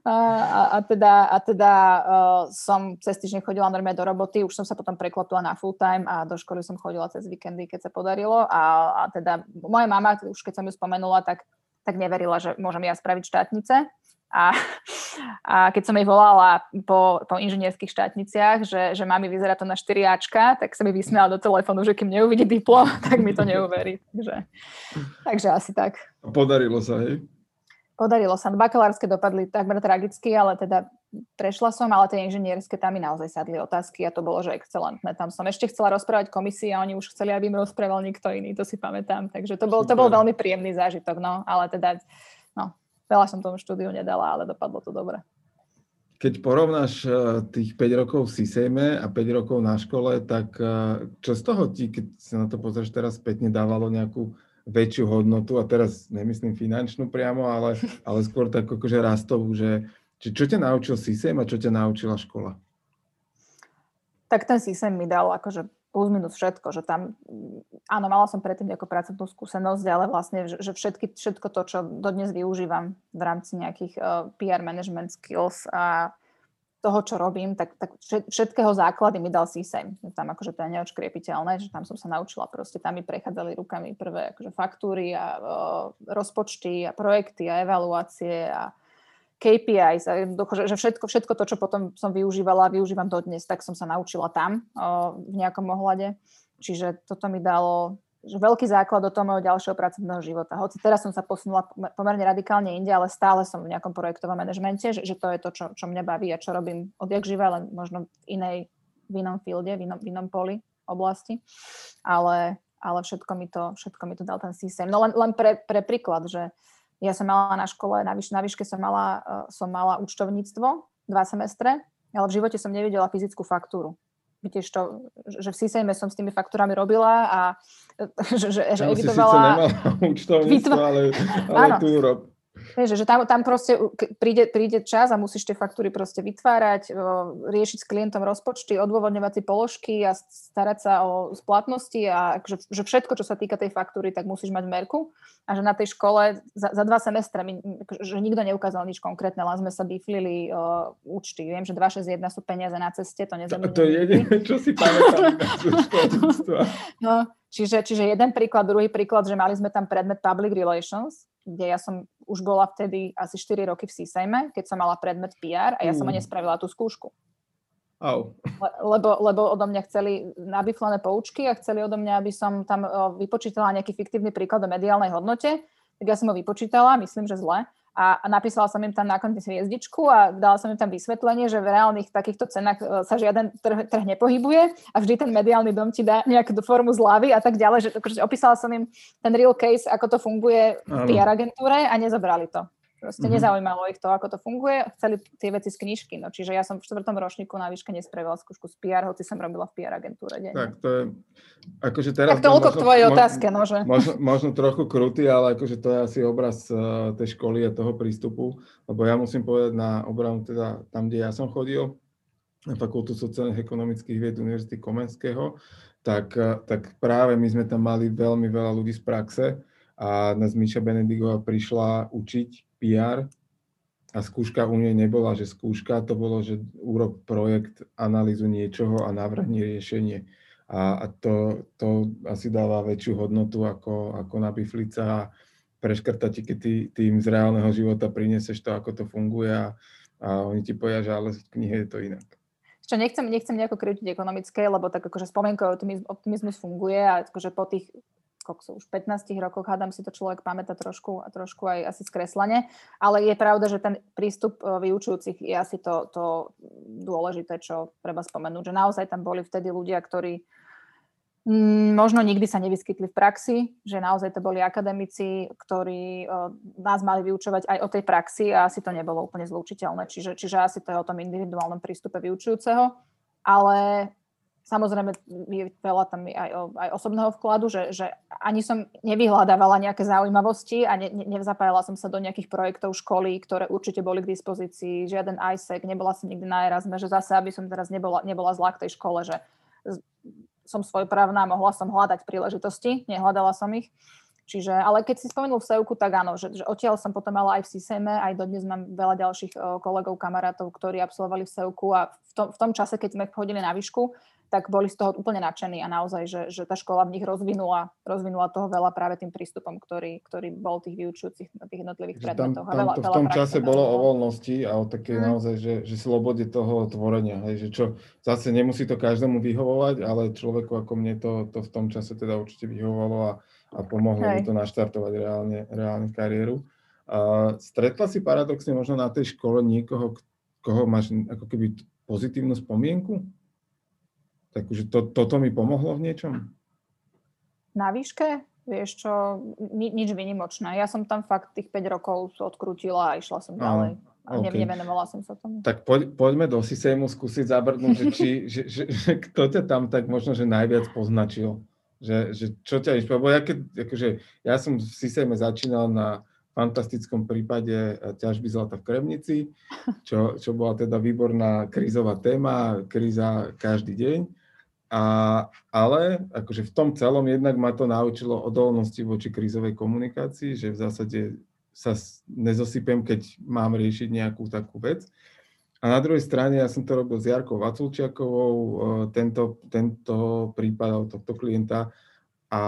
a, a, a teda, a teda uh, som cez týždeň chodila normálne do roboty, už som sa potom preklopila na full time a do školy som chodila cez víkendy, keď sa podarilo a, a teda moja mama, už keď som ju spomenula, tak tak neverila, že môžem ja spraviť štátnice. A, a keď som jej volala po, po inžinierských štátniciach, že, že mami vyzerá to na 4Ačka, tak sa mi vysmiala do telefónu, že kým neuvidí diplom, tak mi to neuverí. Takže, takže asi tak. Podarilo sa, hej? Podarilo sa. Bakalárske dopadli takmer tragicky, ale teda prešla som, ale tie inžinierské tam mi naozaj sadli otázky a to bolo, že excelentné. Tam som ešte chcela rozprávať komisii a oni už chceli, aby im rozprával niekto iný, to si pamätám. Takže to bol, to bol veľmi príjemný zážitok, no, ale teda, veľa som tomu štúdiu nedala, ale dopadlo to dobre. Keď porovnáš eh, tých 5 rokov v SISEME a 5 rokov na škole, tak eh, čo z toho ti, keď sa na to pozrieš teraz spätne, dávalo nejakú väčšiu hodnotu a teraz nemyslím finančnú priamo, ale, ale skôr tak akože rastovú, že či, čo ťa naučil SISEM a čo ťa naučila škola? Tak ten SISEM mi dal akože plus minus všetko, že tam, áno, mala som predtým ako pracovnú skúsenosť, ale vlastne, že, že všetky, všetko to, čo dodnes využívam v rámci nejakých uh, PR management skills a toho, čo robím, tak, tak všetkého základy mi dal CSAM. Tam akože to je neočkriepiteľné, že tam som sa naučila proste, tam mi prechádzali rukami prvé akože faktúry a o, rozpočty a projekty a evaluácie a KPIs, a že všetko, všetko to, čo potom som využívala a využívam dodnes, tak som sa naučila tam v nejakom ohľade. Čiže toto mi dalo že veľký základ do toho môjho ďalšieho pracovného života. Hoci teraz som sa posunula pomerne radikálne inde, ale stále som v nejakom projektovom manažmente, že, že to je to, čo, čo mňa baví a čo robím odjak živé, len možno v inej, v inom fielde, v inom, v inom poli oblasti. Ale, ale všetko, mi to, všetko mi to dal ten systém. No len, len pre, pre príklad, že ja som mala na škole, na, výš, na výške som mala, uh, som mala účtovníctvo dva semestre, ale v živote som nevidela fyzickú faktúru tiež to, že v CSM som s tými faktúrami robila a že, že, že evidovala... Si nemala účtovníctvo, ale, ale tu rob. Vieš, že tam, tam proste príde, príde čas a musíš tie faktúry proste vytvárať, riešiť s klientom rozpočty, odôvodňovať si položky a starať sa o splatnosti a že, že všetko, čo sa týka tej faktúry, tak musíš mať merku a že na tej škole za, za dva semestre mi, že nikto neukázal nič konkrétne, len sme sa biflili uh, účty. Viem, že 261 sú peniaze na ceste, to nezamiením. To, to je čo si pamätám no, čiže, čiže jeden príklad, druhý príklad, že mali sme tam predmet Public Relations, kde ja som už bola vtedy asi 4 roky v CSAME, keď som mala predmet PR a ja mm. som nespravila tú skúšku. Oh. Le, lebo, lebo odo mňa chceli nabiflené poučky a chceli odo mňa, aby som tam vypočítala nejaký fiktívny príklad o mediálnej hodnote, tak ja som ho vypočítala, myslím, že zle a, a napísala som im tam na konci hviezdičku a dala som im tam vysvetlenie, že v reálnych takýchto cenách e, sa žiaden trh, trh nepohybuje a vždy ten mediálny dom ti dá nejakú formu zľavy a tak ďalej, že akože opísala som im ten real case, ako to funguje v PR agentúre a nezobrali to. Proste mm-hmm. nezaujímalo ich to, ako to funguje. Chceli tie veci z knižky. No, čiže ja som v čtvrtom ročníku na výške nespravila skúšku z PR, hoci som robila v PR agentúre. Deň. Tak to je, akože teraz... Tak toľko k tvojej otázke, no, že... Možno, možno trochu krutý, ale akože to je asi obraz uh, tej školy a toho prístupu, lebo ja musím povedať na obranu teda tam, kde ja som chodil, na Fakultu sociálnych ekonomických vied Univerzity Komenského, tak, uh, tak práve my sme tam mali veľmi veľa ľudí z praxe a nás Miša Benedigová prišla učiť PR a skúška u nej nebola, že skúška, to bolo, že urob projekt, analýzu niečoho a navrhni riešenie. A, a to, to asi dáva väčšiu hodnotu ako, ako na biflica a preškrta ti, keď ty, tým z reálneho života prineseš to, ako to funguje a, a oni ti povedia, že ale v knihe je to inak. Čo nechcem, nechcem nejako krútiť ekonomické, lebo tak akože spomienkový optimizmus funguje a akože po tých kokso, už 15 rokoch, hádam si to človek pamätá trošku, a trošku aj asi skreslene, ale je pravda, že ten prístup e, vyučujúcich je asi to, to dôležité, čo treba spomenúť, že naozaj tam boli vtedy ľudia, ktorí mm, možno nikdy sa nevyskytli v praxi, že naozaj to boli akademici, ktorí uh, nás mali vyučovať aj o tej praxi a asi to nebolo úplne zlučiteľné. Čiže, čiže asi to je o tom individuálnom prístupe vyučujúceho. Ale Samozrejme, je veľa tam aj, aj osobného vkladu, že, že ani som nevyhľadávala nejaké zaujímavosti a ne, ne, nezapájala som sa do nejakých projektov školy, ktoré určite boli k dispozícii, žiaden ISEC, nebola som nikdy na Erasme, že zase, aby som teraz nebola, nebola zlá k tej škole, že som svojprávna, mohla som hľadať príležitosti, nehľadala som ich. Čiže, ale keď si spomenul v Seuku, tak áno, že, že odtiaľ som potom mala aj v Siseme, aj dodnes mám veľa ďalších kolegov, kamarátov, ktorí absolvovali v Seuku a v tom, v tom čase, keď sme chodili na výšku, tak boli z toho úplne nadšení a naozaj, že, že tá škola v nich rozvinula, rozvinula toho veľa práve tým prístupom, ktorý, ktorý bol tých vyučujúcich na tých jednotlivých predmetoch. Tam, tam veľa, to v tom čase bolo o voľnosti a o také mm. naozaj, že, že slobode toho tvorenia. Hej, že čo, zase nemusí to každému vyhovovať, ale človeku ako mne to, to v tom čase teda určite vyhovovalo a, a pomohlo mi to naštartovať reálne, reálne kariéru. Uh, stretla si paradoxne možno na tej škole niekoho, koho máš ako keby pozitívnu spomienku? Takže to, toto mi pomohlo v niečom? Na výške? Vieš čo, ni, nič vynimočné. Ja som tam fakt tých 5 rokov odkrútila a išla som ďalej. A okay. nevenovala som sa tomu. Tak poď, poďme do Sisejmu skúsiť zabrdnúť, že, či, že, že, že kto ťa tam tak možno, že najviac poznačil. Že, že čo ťa inšpirovalo? Ja, keď, akože, ja som v Sisejme začínal na fantastickom prípade ťažby zlata v Kremnici, čo, čo bola teda výborná krízová téma, kríza každý deň. A, ale akože v tom celom jednak ma to naučilo odolnosti voči krízovej komunikácii, že v zásade sa nezosypem, keď mám riešiť nejakú takú vec. A na druhej strane ja som to robil s Jarkou Vaculčiakovou, e, tento, tento prípad tohto klienta a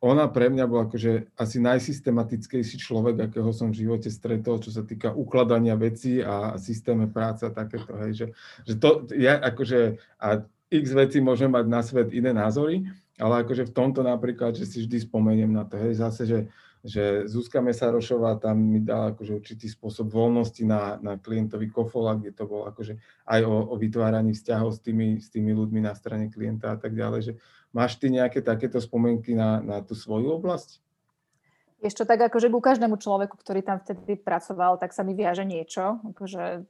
ona pre mňa bola akože asi najsystematickejší človek, akého som v živote stretol, čo sa týka ukladania vecí a systéme práce a takéto. Hej, že, že to, ja akože, a x veci môžem mať na svet iné názory, ale akože v tomto napríklad, že si vždy spomeniem na to, hej, zase, že, že Zuzka Mesarošová tam mi dala akože určitý spôsob voľnosti na, na klientovi Kofola, kde to bolo akože aj o, o vytváraní vzťahov s tými, s tými ľuďmi na strane klienta a tak ďalej, že máš ty nejaké takéto spomienky na, na tú svoju oblasť? Ešte tak akože ku každému človeku, ktorý tam vtedy pracoval, tak sa mi viaže niečo. Akože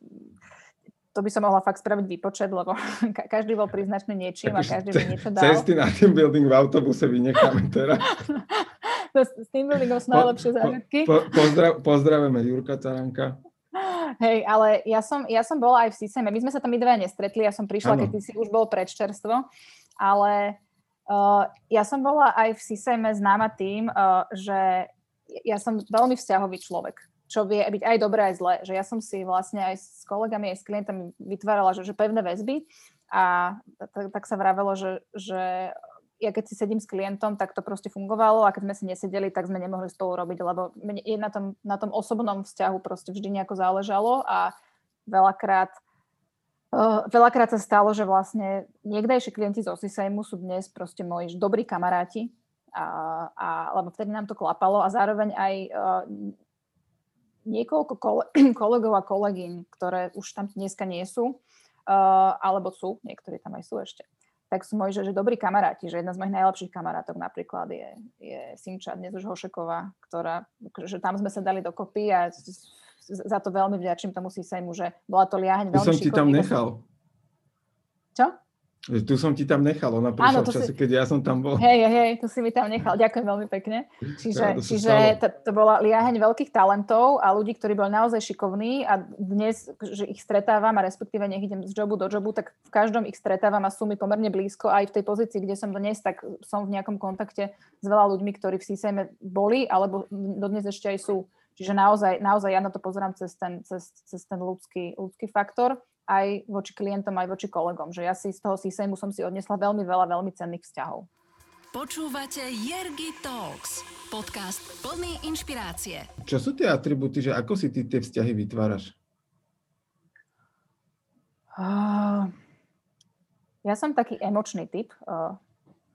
to by som mohla fakt spraviť výpočet, lebo každý bol priznačný niečím a každý mi niečo dal. Cesty na team building v autobuse vynecháme teraz. No, s team buildingom sú najlepšie zážitky. Po, po, pozdrav, pozdravujeme Jurka Caranka. Hej, ale ja som, ja som bola aj v Siseme. My sme sa tam dve nestretli, ja som prišla, ano. keď ty si už bol predčerstvo, ale uh, ja som bola aj v Siseme známa tým, uh, že ja som veľmi vzťahový človek čo vie byť aj dobré, aj zlé. Že ja som si vlastne aj s kolegami, aj s klientami vytvárala, že, že pevné väzby a tak, tak sa vravelo, že, že ja keď si sedím s klientom, tak to proste fungovalo a keď sme si nesedeli, tak sme nemohli spolu robiť, lebo je na tom, na tom osobnom vzťahu proste vždy nejako záležalo a veľakrát Uh, veľakrát sa stalo, že vlastne niekdejší klienti z Osisejmu sú dnes proste moji dobrí kamaráti, a, a, lebo vtedy nám to klapalo a zároveň aj uh, niekoľko kolegov a kolegyň, ktoré už tam dneska nie sú, uh, alebo sú, niektorí tam aj sú ešte, tak sú moji, že, že dobrí kamaráti, že jedna z mojich najlepších kamarátok napríklad je, je Simča, dnes už Hošeková, ktorá, že tam sme sa dali dokopy a za to veľmi vďačím tomu Sisejmu, že bola to liaheň veľmi som ti tam nechal. Čo? Tu som ti tam nechal, ona prišla Áno, v čase, si... keď ja som tam bol. Hej, hej, tu si mi tam nechal, ďakujem veľmi pekne. Čiže, ja, to, čiže to, to bola liaheň veľkých talentov a ľudí, ktorí boli naozaj šikovní a dnes, že ich stretávam a respektíve nech idem z jobu do jobu, tak v každom ich stretávam a sú mi pomerne blízko aj v tej pozícii, kde som dnes, tak som v nejakom kontakte s veľa ľuďmi, ktorí v CSM boli alebo dodnes ešte aj sú. Čiže naozaj, naozaj ja na to pozerám cez ten, cez, cez ten ľudský, ľudský faktor aj voči klientom, aj voči kolegom. Že ja si z toho CSAMu som si odnesla veľmi veľa veľmi cenných vzťahov. Počúvate Jergy Talks, podcast plný inšpirácie. Čo sú tie atributy, že ako si ty tie vzťahy vytváraš? Uh, ja som taký emočný typ. Uh,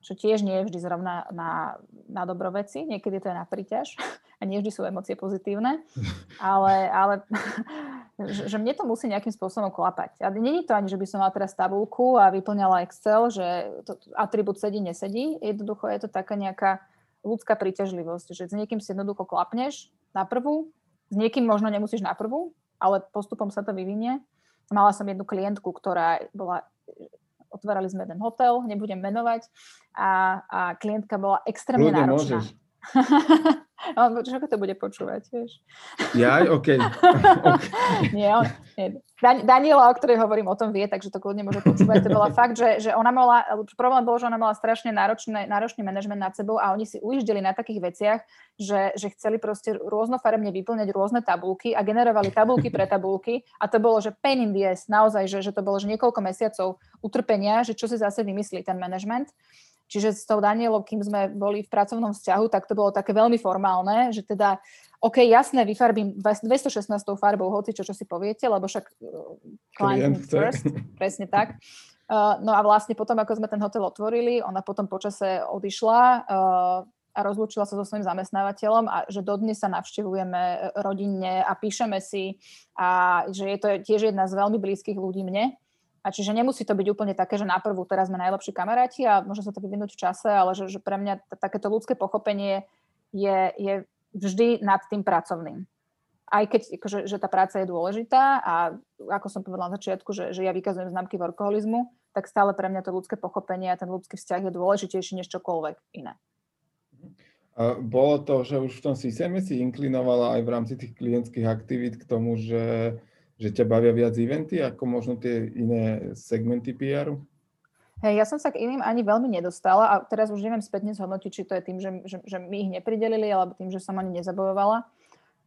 čo tiež nie je vždy zrovna na, na dobroveci, niekedy to je na príťaž a nie vždy sú emócie pozitívne, ale, ale že, že mne to musí nejakým spôsobom klapať. A není to ani, že by som mala teraz tabulku a vyplňala Excel, že to, atribút sedí, nesedí. Jednoducho je to taká nejaká ľudská príťažlivosť, že s niekým si jednoducho klapneš na prvú, s niekým možno nemusíš na prvú, ale postupom sa to vyvinie. Mala som jednu klientku, ktorá bola otvárali sme jeden hotel, nebudem menovať a, a klientka bola extrémne Ľudia, náročná. On, čo to bude počúvať, vieš? Ja, OK. okay. nie, on, nie. Dan- Daniela, o ktorej hovorím, o tom vie, takže to kľudne môže počúvať. To bola fakt, že, že ona mala, problém bol, že ona mala strašne náročné, náročný manažment nad sebou a oni si ujíždeli na takých veciach, že, že chceli proste rôznofarebne vyplňať rôzne tabulky a generovali tabulky pre tabulky a to bolo, že pain in the ass, naozaj, že, že to bolo že niekoľko mesiacov utrpenia, že čo si zase vymyslí ten manažment. Čiže s tou Danielou, kým sme boli v pracovnom vzťahu, tak to bolo také veľmi formálne, že teda, OK, jasné, vyfarbím 216 farbou, hoci čo, čo si poviete, lebo však uh, client first, presne tak. Uh, no a vlastne potom, ako sme ten hotel otvorili, ona potom počase odišla, uh, a rozlúčila sa so svojím zamestnávateľom a že dodnes sa navštevujeme e, rodinne a píšeme si a že je to tiež jedna z veľmi blízkych ľudí mne. A čiže nemusí to byť úplne také, že na prvú teraz sme najlepší kamaráti a môže sa to vyvinúť v čase, ale že, že pre mňa t- takéto ľudské pochopenie je, je vždy nad tým pracovným. Aj keď akože, že tá práca je dôležitá a ako som povedala na začiatku, že, že ja vykazujem známky workoholizmu, tak stále pre mňa to ľudské pochopenie a ten ľudský vzťah je dôležitejší než čokoľvek iné. A bolo to, že už v tom systéme si inklinovala aj v rámci tých klientských aktivít k tomu, že že ťa bavia viac eventy ako možno tie iné segmenty PR-u? Hej, ja som sa k iným ani veľmi nedostala a teraz už neviem spätne zhodnotiť, či to je tým, že, že, že my ich nepridelili, alebo tým, že som ani nezabojovala.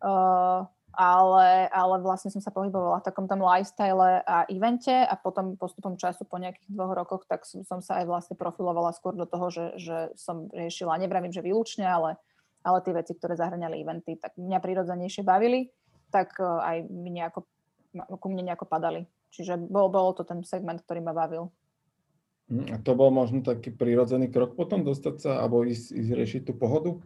Uh, ale, ale vlastne som sa pohybovala v takom tom lifestyle a evente a potom postupom času po nejakých dvoch rokoch tak som, som sa aj vlastne profilovala skôr do toho, že, že som riešila, nevravím, že výlučne, ale, ale tie veci, ktoré zahrňali eventy, tak mňa prirodzenejšie bavili, tak uh, aj mi nejako ku mne nejako padali. Čiže bol, bolo to ten segment, ktorý ma bavil. Hm, a to bol možno taký prírodzený krok potom dostať sa alebo ísť, ísť riešiť tú pohodu?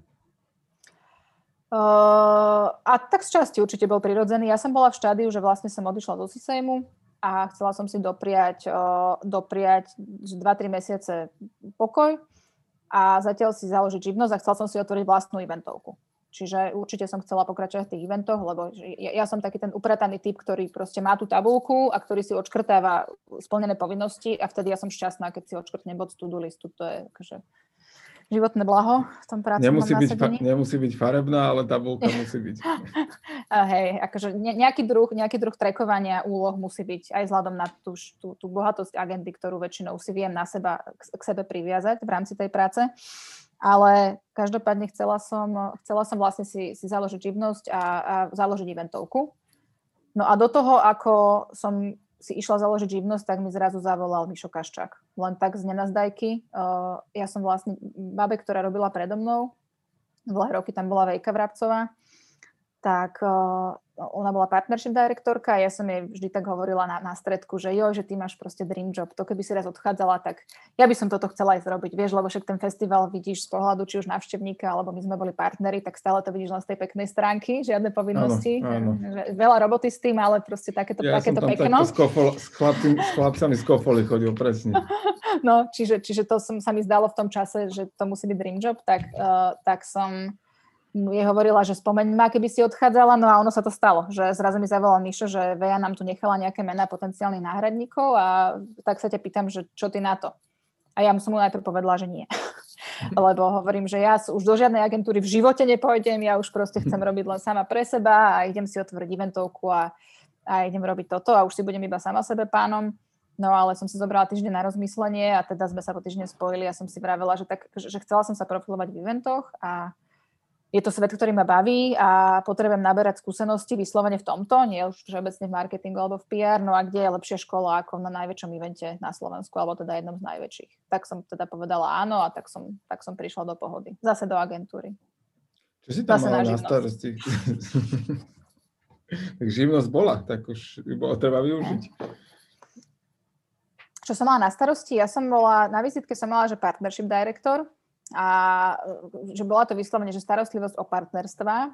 Uh, a tak z časti určite bol prirodzený. Ja som bola v štádiu, že vlastne som odišla do systému a chcela som si dopriať, uh, dopriať 2-3 mesiace pokoj a zatiaľ si založiť živnosť a chcela som si otvoriť vlastnú eventovku. Čiže určite som chcela pokračovať v tých eventoch, lebo ja, ja som taký ten uprataný typ, ktorý proste má tú tabulku a ktorý si odškrtáva splnené povinnosti a vtedy ja som šťastná, keď si odškrtne bod to-do listu. To je akože životné blaho v tom pracovnom nemusí byť, fa- nemusí byť farebná, ale tabulka musí byť. a hej, akože ne, nejaký, druh, nejaký druh trekovania úloh musí byť aj vzhľadom na tú, tú, tú bohatosť agendy, ktorú väčšinou si viem na seba, k, k sebe priviazať v rámci tej práce. Ale každopádne chcela som, chcela som vlastne si, si založiť živnosť a, a založiť eventovku. No a do toho, ako som si išla založiť živnosť, tak mi zrazu zavolal Mišo Kaščák. Len tak z nenazdajky. Ja som vlastne babe, ktorá robila predo mnou, dlhé roky tam bola Vejka Vrabcová, tak uh, ona bola partnership direktorka a ja som jej vždy tak hovorila na, na stredku, že jo, že ty máš proste dream job, to keby si raz odchádzala, tak ja by som toto chcela aj zrobiť, vieš, lebo však ten festival vidíš z pohľadu či už návštevníka, alebo my sme boli partneri, tak stále to vidíš len z tej peknej stránky, žiadne povinnosti, áno, áno. veľa roboty s tým, ale proste takéto, ja takéto som pekno. S, kofol, s, chlapcami, s chlapcami z kofoly chodil, presne. No, čiže, čiže to som, sa mi zdalo v tom čase, že to musí byť dream job, tak, uh, tak som jej hovorila, že spomeň ma, keby si odchádzala, no a ono sa to stalo, že zrazu mi zavolal Mišo, že Veja nám tu nechala nejaké mená potenciálnych náhradníkov a tak sa ťa pýtam, že čo ty na to? A ja som mu najprv povedala, že nie. Lebo hovorím, že ja už do žiadnej agentúry v živote nepojdem, ja už proste chcem robiť len sama pre seba a idem si otvoriť eventovku a, a idem robiť toto a už si budem iba sama sebe pánom. No ale som si zobrala týždeň na rozmyslenie a teda sme sa po týždne spojili a som si vravela, že, tak, že, že chcela som sa profilovať v eventoch a je to svet, ktorý ma baví a potrebujem naberať skúsenosti vyslovene v tomto, nie už všeobecne v marketingu alebo v PR, no a kde je lepšia škola ako na najväčšom evente na Slovensku, alebo teda jednom z najväčších. Tak som teda povedala áno a tak som, tak som prišla do pohody. Zase do agentúry. Čo si tam Zase mala na, na starosti? tak živnosť bola, tak už bolo treba využiť. Čo som mala na starosti? Ja som bola, na vizitke som mala, že partnership director, a e, že bola to vyslovene, že starostlivosť o partnerstva. E,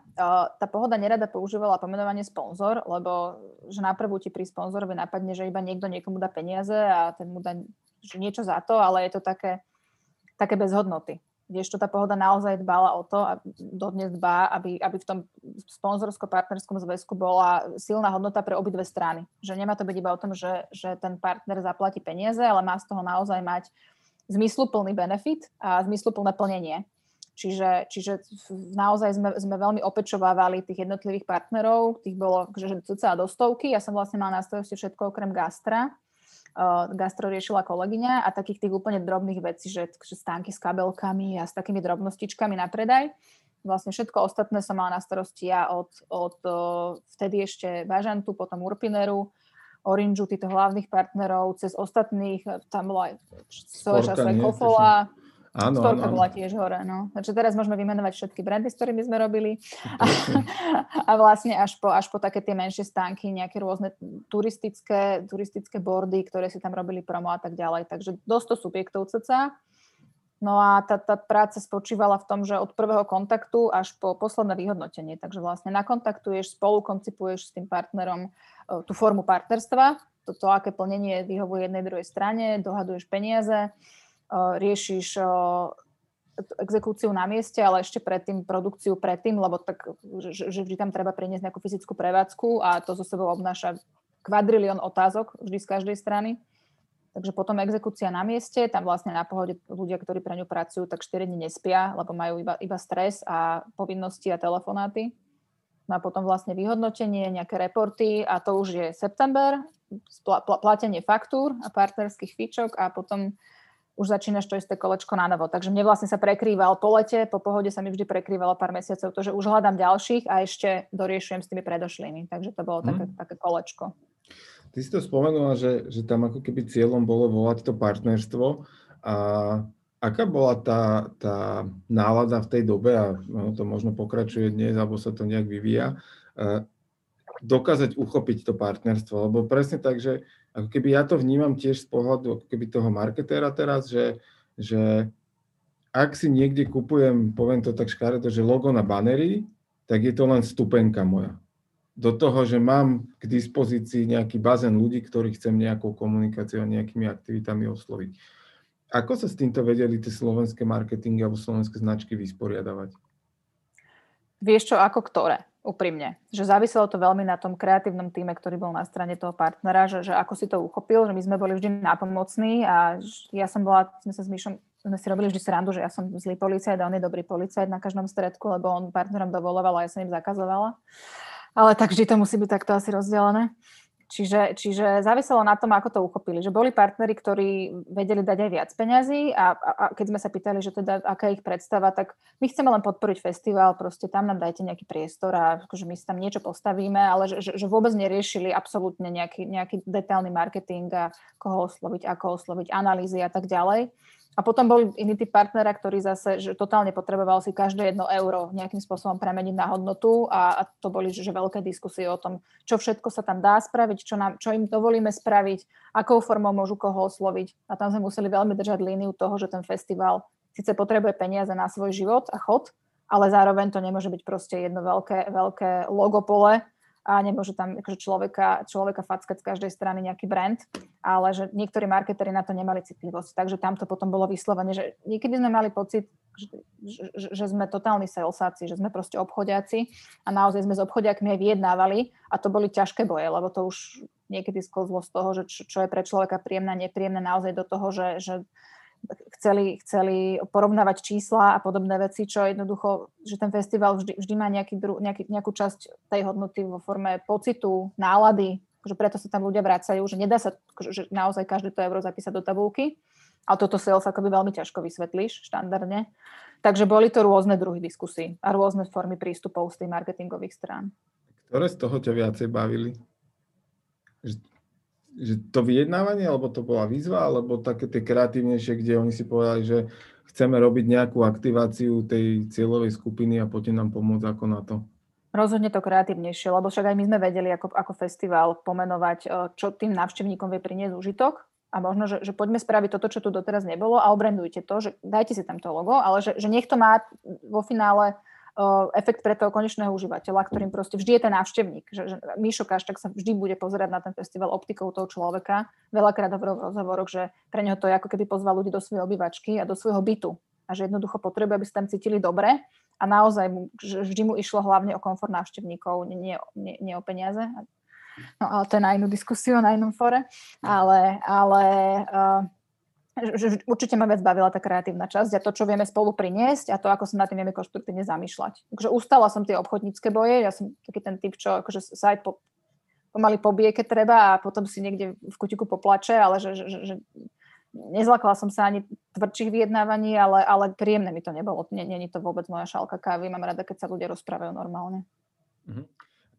tá pohoda nerada používala pomenovanie sponzor, lebo že na prvú ti pri sponzorovi napadne, že iba niekto niekomu dá peniaze a ten mu dá niečo za to, ale je to také, také bez hodnoty. Čo tá pohoda naozaj dbala o to a dodnes dbá, aby, aby v tom sponzorsko-partnerskom zväzku bola silná hodnota pre obidve strany. Že nemá to byť iba o tom, že, že ten partner zaplatí peniaze, ale má z toho naozaj mať zmysluplný benefit a zmysluplné plnenie. Čiže, čiže naozaj sme, sme veľmi opečovávali tých jednotlivých partnerov, tých bolo že cca do stovky, ja som vlastne mala na starosti všetko okrem gastra, gastro riešila kolegyňa a takých tých úplne drobných vecí, že, že stánky s kabelkami a s takými drobnostičkami na predaj. Vlastne všetko ostatné som mala na starosti ja od, od vtedy ešte Bažantu, potom Urpineru, Orangeu, týchto hlavných partnerov, cez ostatných, tam bola aj Soja Kofola, Áno, Storka áno, bola tiež hore, no. Takže teraz môžeme vymenovať všetky brandy, s ktorými sme robili. A, a vlastne až po, až po také tie menšie stánky, nejaké rôzne turistické, turistické bordy, ktoré si tam robili promo a tak ďalej. Takže dosť to subjektov cca. No a tá, tá práca spočívala v tom, že od prvého kontaktu až po posledné vyhodnotenie. Takže vlastne nakontaktuješ, spolu koncipuješ s tým partnerom e, tú formu partnerstva, to, to aké plnenie vyhovuje jednej druhej strane, dohaduješ peniaze, e, riešiš e, exekúciu na mieste, ale ešte predtým produkciu predtým, lebo tak, že, že vždy tam treba priniesť nejakú fyzickú prevádzku a to zo sebou obnáša kvadrilión otázok vždy z každej strany. Takže potom exekúcia na mieste, tam vlastne na pohode ľudia, ktorí pre ňu pracujú, tak 4 dní nespia, lebo majú iba, iba stres a povinnosti a telefonáty. No a potom vlastne vyhodnotenie, nejaké reporty a to už je september, platenie faktúr a partnerských fíčok a potom už začínaš to isté kolečko na novo. Takže mne vlastne sa prekrýval po lete, po pohode sa mi vždy prekrývalo pár mesiacov to, že už hľadám ďalších a ešte doriešujem s tými predošlými. Takže to bolo hmm. také, také kolečko. Ty si to spomenula, že, že tam ako keby cieľom bolo volať to partnerstvo. A aká bola tá, tá nálada v tej dobe, a no, to možno pokračuje dnes, alebo sa to nejak vyvíja, dokázať uchopiť to partnerstvo? Lebo presne tak, že ako keby ja to vnímam tiež z pohľadu ako keby toho marketéra teraz, že, že ak si niekde kupujem, poviem to tak škaredo, že logo na banery, tak je to len stupenka moja do toho, že mám k dispozícii nejaký bazén ľudí, ktorých chcem nejakou komunikáciou a nejakými aktivitami osloviť. Ako sa s týmto vedeli tie slovenské marketingy alebo slovenské značky vysporiadavať? Vieš čo, ako ktoré, úprimne. Že záviselo to veľmi na tom kreatívnom týme, ktorý bol na strane toho partnera, že, že ako si to uchopil, že my sme boli vždy nápomocní a ja som bola, sme sa s Myšom sme si robili vždy srandu, že ja som zlý policajt a on je dobrý policajt na každom stredku, lebo on partnerom dovoloval a ja som im zakazovala ale tak vždy to musí byť takto asi rozdelené. Čiže, čiže záviselo na tom, ako to uchopili. Že boli partneri, ktorí vedeli dať aj viac peňazí a, a, a keď sme sa pýtali, že teda aká ich predstava, tak my chceme len podporiť festival, proste tam nám dajte nejaký priestor a akože my si tam niečo postavíme, ale že, že, že vôbec neriešili absolútne nejaký, nejaký detailný marketing a koho osloviť, ako osloviť, analýzy a tak ďalej. A potom bol iný typ partnera, ktorý zase že totálne potreboval si každé jedno euro nejakým spôsobom premeniť na hodnotu a, a to boli že, že veľké diskusie o tom, čo všetko sa tam dá spraviť, čo, nám, čo im dovolíme spraviť, akou formou môžu koho osloviť. A tam sme museli veľmi držať líniu toho, že ten festival síce potrebuje peniaze na svoj život a chod, ale zároveň to nemôže byť proste jedno veľké, veľké logopole, a nemôže tam akože človeka, človeka fackať z každej strany nejaký brand, ale že niektorí marketéri na to nemali citlivosť. Takže tam to potom bolo vyslovene, že niekedy sme mali pocit, že, že, že sme totálni salesáci, že sme proste obchodiaci a naozaj sme s obchodiakmi aj vyjednávali a to boli ťažké boje, lebo to už niekedy sklzlo z toho, že čo, čo je pre človeka príjemné, nepríjemné, naozaj do toho, že, že chceli, chceli porovnávať čísla a podobné veci, čo jednoducho, že ten festival vždy, vždy má nejaký dru, nejaký, nejakú časť tej hodnoty vo forme pocitu, nálady, že preto sa tam ľudia vracajú, že nedá sa že naozaj každé to euro zapísať do tabulky, ale toto sales akoby veľmi ťažko vysvetlíš štandardne. Takže boli to rôzne druhy diskusí a rôzne formy prístupov z tých marketingových strán. Ktoré z toho ťa viacej bavili? Že to vyjednávanie, alebo to bola výzva, alebo také tie kreatívnejšie, kde oni si povedali, že chceme robiť nejakú aktiváciu tej cieľovej skupiny a poďte nám pomôcť ako na to? Rozhodne to kreatívnejšie, lebo však aj my sme vedeli ako, ako festival pomenovať, e, čo tým návštevníkom vie priniesť užitok a možno, že, že poďme spraviť toto, čo tu doteraz nebolo a obrendujte to, že dajte si tam to logo, ale že, že nech to má vo finále efekt pre toho konečného užívateľa, ktorým proste vždy je ten návštevník. Že, že Míšo Kaštak sa vždy bude pozerať na ten festival optikou toho človeka. Veľakrát hovoril v rozhovoroch, že pre neho to je ako keby pozval ľudí do svojej obývačky a do svojho bytu. A že jednoducho potrebuje, aby sa tam cítili dobre a naozaj mu, vždy mu išlo hlavne o komfort návštevníkov, nie, nie, nie o peniaze. No ale to je na inú diskusiu, na inom fore. Ale, ale uh, že určite ma viac bavila tá kreatívna časť a to, čo vieme spolu priniesť a to, ako sa na tým vieme konštruktívne zamýšľať. Takže ustala som tie obchodnícke boje, ja som taký ten typ, čo akože sa aj po, pomaly pobije, keď treba a potom si niekde v kutiku poplače, ale že, že, že nezlakla som sa ani tvrdších vyjednávaní, ale, ale príjemné mi to nebolo. Není to vôbec moja šálka kávy, mám rada, keď sa ľudia rozprávajú normálne. Mhm.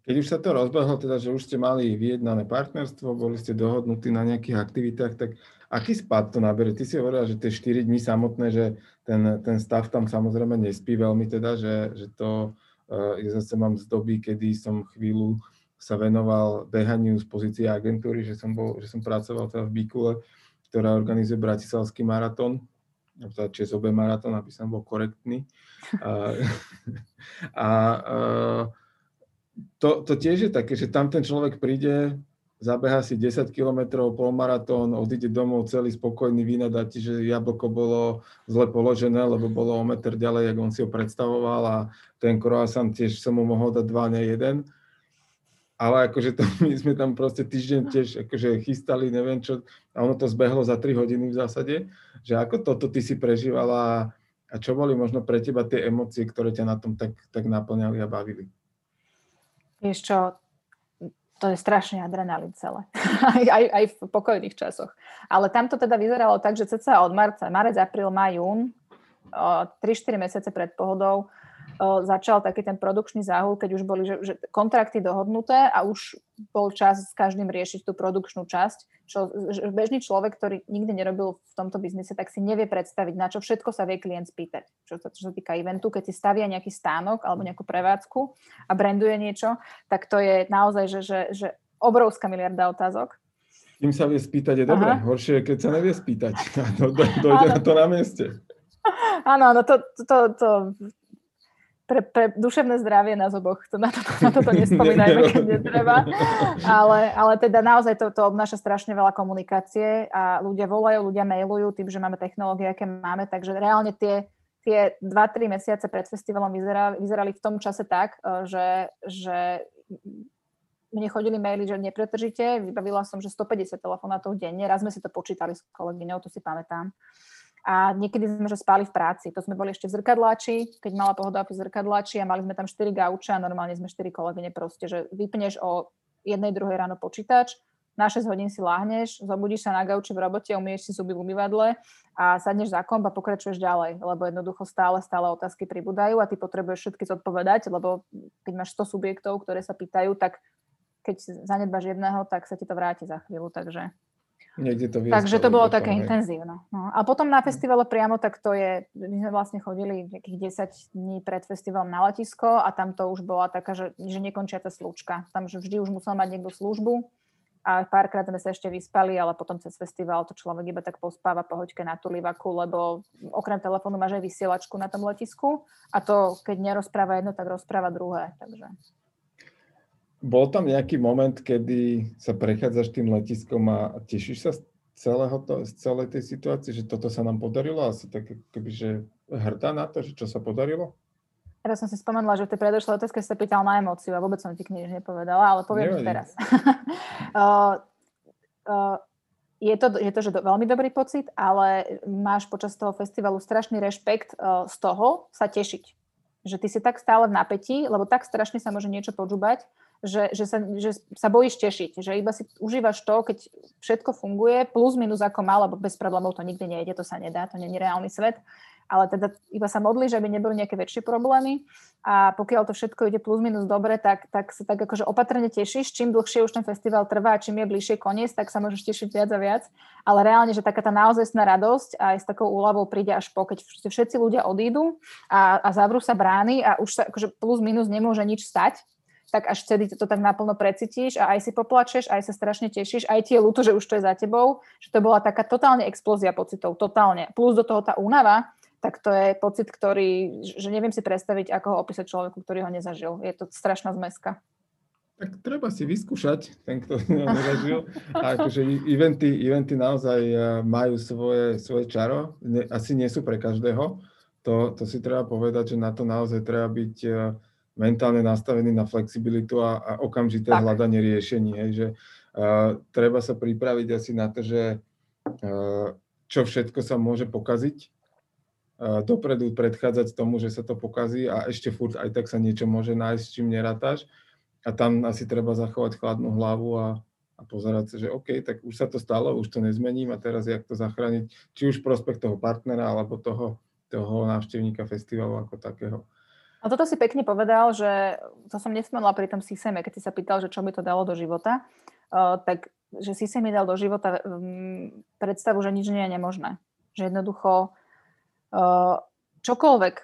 Keď už sa to rozbehlo, teda, že už ste mali vyjednané partnerstvo, boli ste dohodnutí na nejakých aktivitách, tak aký spad to nabere? Ty si hovorila, že tie 4 dní samotné, že ten, ten stav tam samozrejme nespí veľmi, teda, že, že to uh, ja zase mám z doby, kedy som chvíľu sa venoval behaniu z pozície agentúry, že som, bol, že som pracoval teda v Bíkule, ktorá organizuje Bratislavský maratón teda ČSOB maratón, aby som bol korektný. A, a, a to, to tiež je také, že tam ten človek príde, zabeha si 10 km polmaratón, odíde domov celý spokojný, vynadá ti, že jablko bolo zle položené, lebo bolo o meter ďalej, jak on si ho predstavoval a ten croissant tiež som mu mohol dať dva, ne jeden ale akože to, my sme tam proste týždeň tiež akože chystali, neviem čo, a ono to zbehlo za 3 hodiny v zásade, že ako toto ty si prežívala a čo boli možno pre teba tie emócie, ktoré ťa na tom tak, tak naplňali a bavili? Vieš čo, to je strašne adrenalín celé. aj, aj, aj v pokojných časoch. Ale tam to teda vyzeralo tak, že cca od marca, marec, apríl, maj, jún, 3-4 mesiace pred pohodou, začal taký ten produkčný záhul, keď už boli že, že kontrakty dohodnuté a už bol čas s každým riešiť tú produkčnú časť, čo bežný človek, ktorý nikdy nerobil v tomto biznise, tak si nevie predstaviť, na čo všetko sa vie klient spýtať. Čo sa, čo sa týka eventu, keď si stavia nejaký stánok alebo nejakú prevádzku a branduje niečo, tak to je naozaj, že, že, že obrovská miliarda otázok. Tým sa vie spýtať je dobré. Horšie je, keď sa nevie spýtať. Do, do, dojde na to na mieste. Áno, áno, to, to, to, pre, pre duševné zdravie nás oboch. To, na, to, na toto nespomínajme, keď netreba. Ale, ale teda naozaj to, to obnáša strašne veľa komunikácie a ľudia volajú, ľudia mailujú tým, že máme technológie, aké máme, takže reálne tie, tie 2-3 mesiace pred festivalom vyzerali, vyzerali v tom čase tak, e, že, že mne chodili maily, že nepretržite, vybavila som, že 150 telefonátov denne, raz sme si to počítali s kolegyňou, to si pamätám a niekedy sme že spali v práci. To sme boli ešte v zrkadláči, keď mala pohoda v zrkadláči a mali sme tam 4 gauče a normálne sme 4 kolegyne proste, že vypneš o jednej, druhej ráno počítač, na 6 hodín si láhneš, zobudíš sa na gauči v robote, umieš si zuby v umývadle a sadneš za komp a pokračuješ ďalej, lebo jednoducho stále, stále otázky pribúdajú a ty potrebuješ všetky zodpovedať, lebo keď máš 100 subjektov, ktoré sa pýtajú, tak keď zanedbaš jedného, tak sa ti to vráti za chvíľu, takže Niekde to Takže to bolo také intenzívne. No. A potom na festivale priamo, tak to je, my sme vlastne chodili nejakých 10 dní pred festivalom na letisko a tam to už bola taká, že, že nekončiaca slúčka. Tam že vždy už musel mať niekto službu a párkrát sme sa ešte vyspali, ale potom cez festival to človek iba tak pospáva po hoďke na tulivaku, lebo okrem telefónu máš aj vysielačku na tom letisku a to, keď nerozpráva jedno, tak rozpráva druhé. Takže bol tam nejaký moment, kedy sa prechádzaš tým letiskom a tešíš sa z, celého to, z celej tej situácie, že toto sa nám podarilo a si tak že hrdá na to, že čo sa podarilo? Teraz som si spomenula, že v tej predošlej otázke sa pýtal na emóciu a vôbec som ti nič nepovedala, ale poviem ti teraz. uh, uh, je to, je to že do, veľmi dobrý pocit, ale máš počas toho festivalu strašný rešpekt uh, z toho sa tešiť. Že ty si tak stále v napätí, lebo tak strašne sa môže niečo počúbať, že, že, sa, že sa bojíš tešiť, že iba si užívaš to, keď všetko funguje, plus minus ako má, lebo bez problémov to nikdy nejde, to sa nedá, to nie je reálny svet, ale teda iba sa modlíš, aby neboli nejaké väčšie problémy. A pokiaľ to všetko ide plus minus dobre, tak, tak sa tak akože opatrne tešíš, čím dlhšie už ten festival trvá, čím je bližšie koniec, tak sa môžeš tešiť viac a viac, ale reálne, že taká tá naozajstná radosť aj s takou úľavou príde až po, keď všetci ľudia odídu a, a zavrú sa brány a už sa akože plus minus nemôže nič stať, tak až vtedy to tak naplno precítiš a aj si poplačeš, aj sa strašne tešíš, aj tie ľúto, že už to je za tebou, že to bola taká totálne explózia pocitov, totálne. Plus do toho tá únava, tak to je pocit, ktorý, že neviem si predstaviť, ako ho opísať človeku, ktorý ho nezažil. Je to strašná zmeska. Tak treba si vyskúšať, ten, kto nezažil. A akože eventy, eventy naozaj eh, majú svoje, svoje čaro. Ne, asi nie sú pre každého. To, to si treba povedať, že na to naozaj treba byť eh, mentálne nastavený na flexibilitu a, a okamžité tak. hľadanie riešení. Hej, že uh, treba sa pripraviť asi na to, že uh, čo všetko sa môže pokaziť, uh, dopredu predchádzať tomu, že sa to pokazí a ešte furt aj tak sa niečo môže nájsť, s čím nerátaš. A tam asi treba zachovať chladnú hlavu a, a pozerať sa, že OK, tak už sa to stalo, už to nezmením a teraz jak to zachrániť, či už prospekt toho partnera alebo toho, toho návštevníka festivalu ako takého. A toto si pekne povedal, že to som nespomenula pri tom systéme, keď si sa pýtal, že čo by to dalo do života, uh, tak že systém mi dal do života um, predstavu, že nič nie je nemožné. Že jednoducho uh, čokoľvek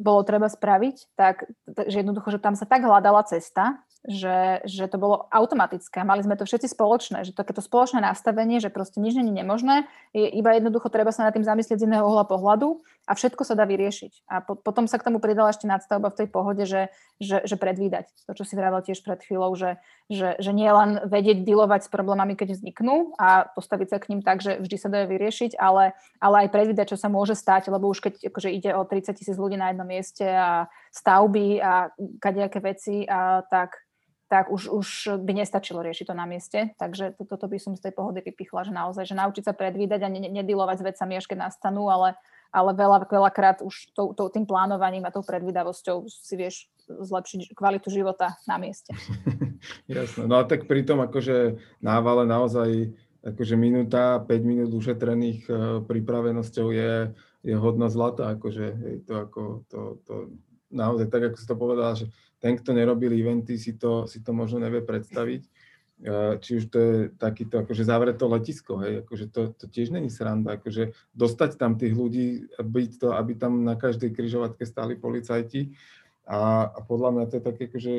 bolo treba spraviť, tak že jednoducho, že tam sa tak hľadala cesta že, že to bolo automatické. Mali sme to všetci spoločné, že takéto spoločné nastavenie, že proste nič není nemožné, je iba jednoducho treba sa nad tým zamyslieť z iného uhla pohľadu a všetko sa dá vyriešiť. A po, potom sa k tomu pridala ešte nadstavba v tej pohode, že, že, že predvídať. To, čo si vravel tiež pred chvíľou, že, že, že nie len vedieť dealovať s problémami, keď vzniknú a postaviť sa k ním tak, že vždy sa dajú vyriešiť, ale, ale aj predvídať, čo sa môže stať, lebo už keď akože ide o 30 tisíc ľudí na jednom mieste a stavby a kadejaké veci, a tak tak už, už by nestačilo riešiť to na mieste. Takže to, toto by som z tej pohody vypichla, že naozaj, že naučiť sa predvídať a nedilovať s vecami, až keď nastanú, ale, ale veľa, veľakrát už to, to, tým plánovaním a tou predvídavosťou si vieš zlepšiť kvalitu života na mieste. Jasné. No a tak pri tom akože návale naozaj akože minúta, 5 minút ušetrených uh, pripravenosťou je, je hodná zlata. Akože, hej, to, ako, to, to, naozaj tak, ako si to povedala, že ten, kto nerobil eventy, si to, si to možno nevie predstaviť. Či už to je takýto, akože zavreto letisko, hej, akože to, to tiež není sranda, akože dostať tam tých ľudí, byť to, aby tam na každej križovatke stáli policajti. A, a podľa mňa to je také, akože,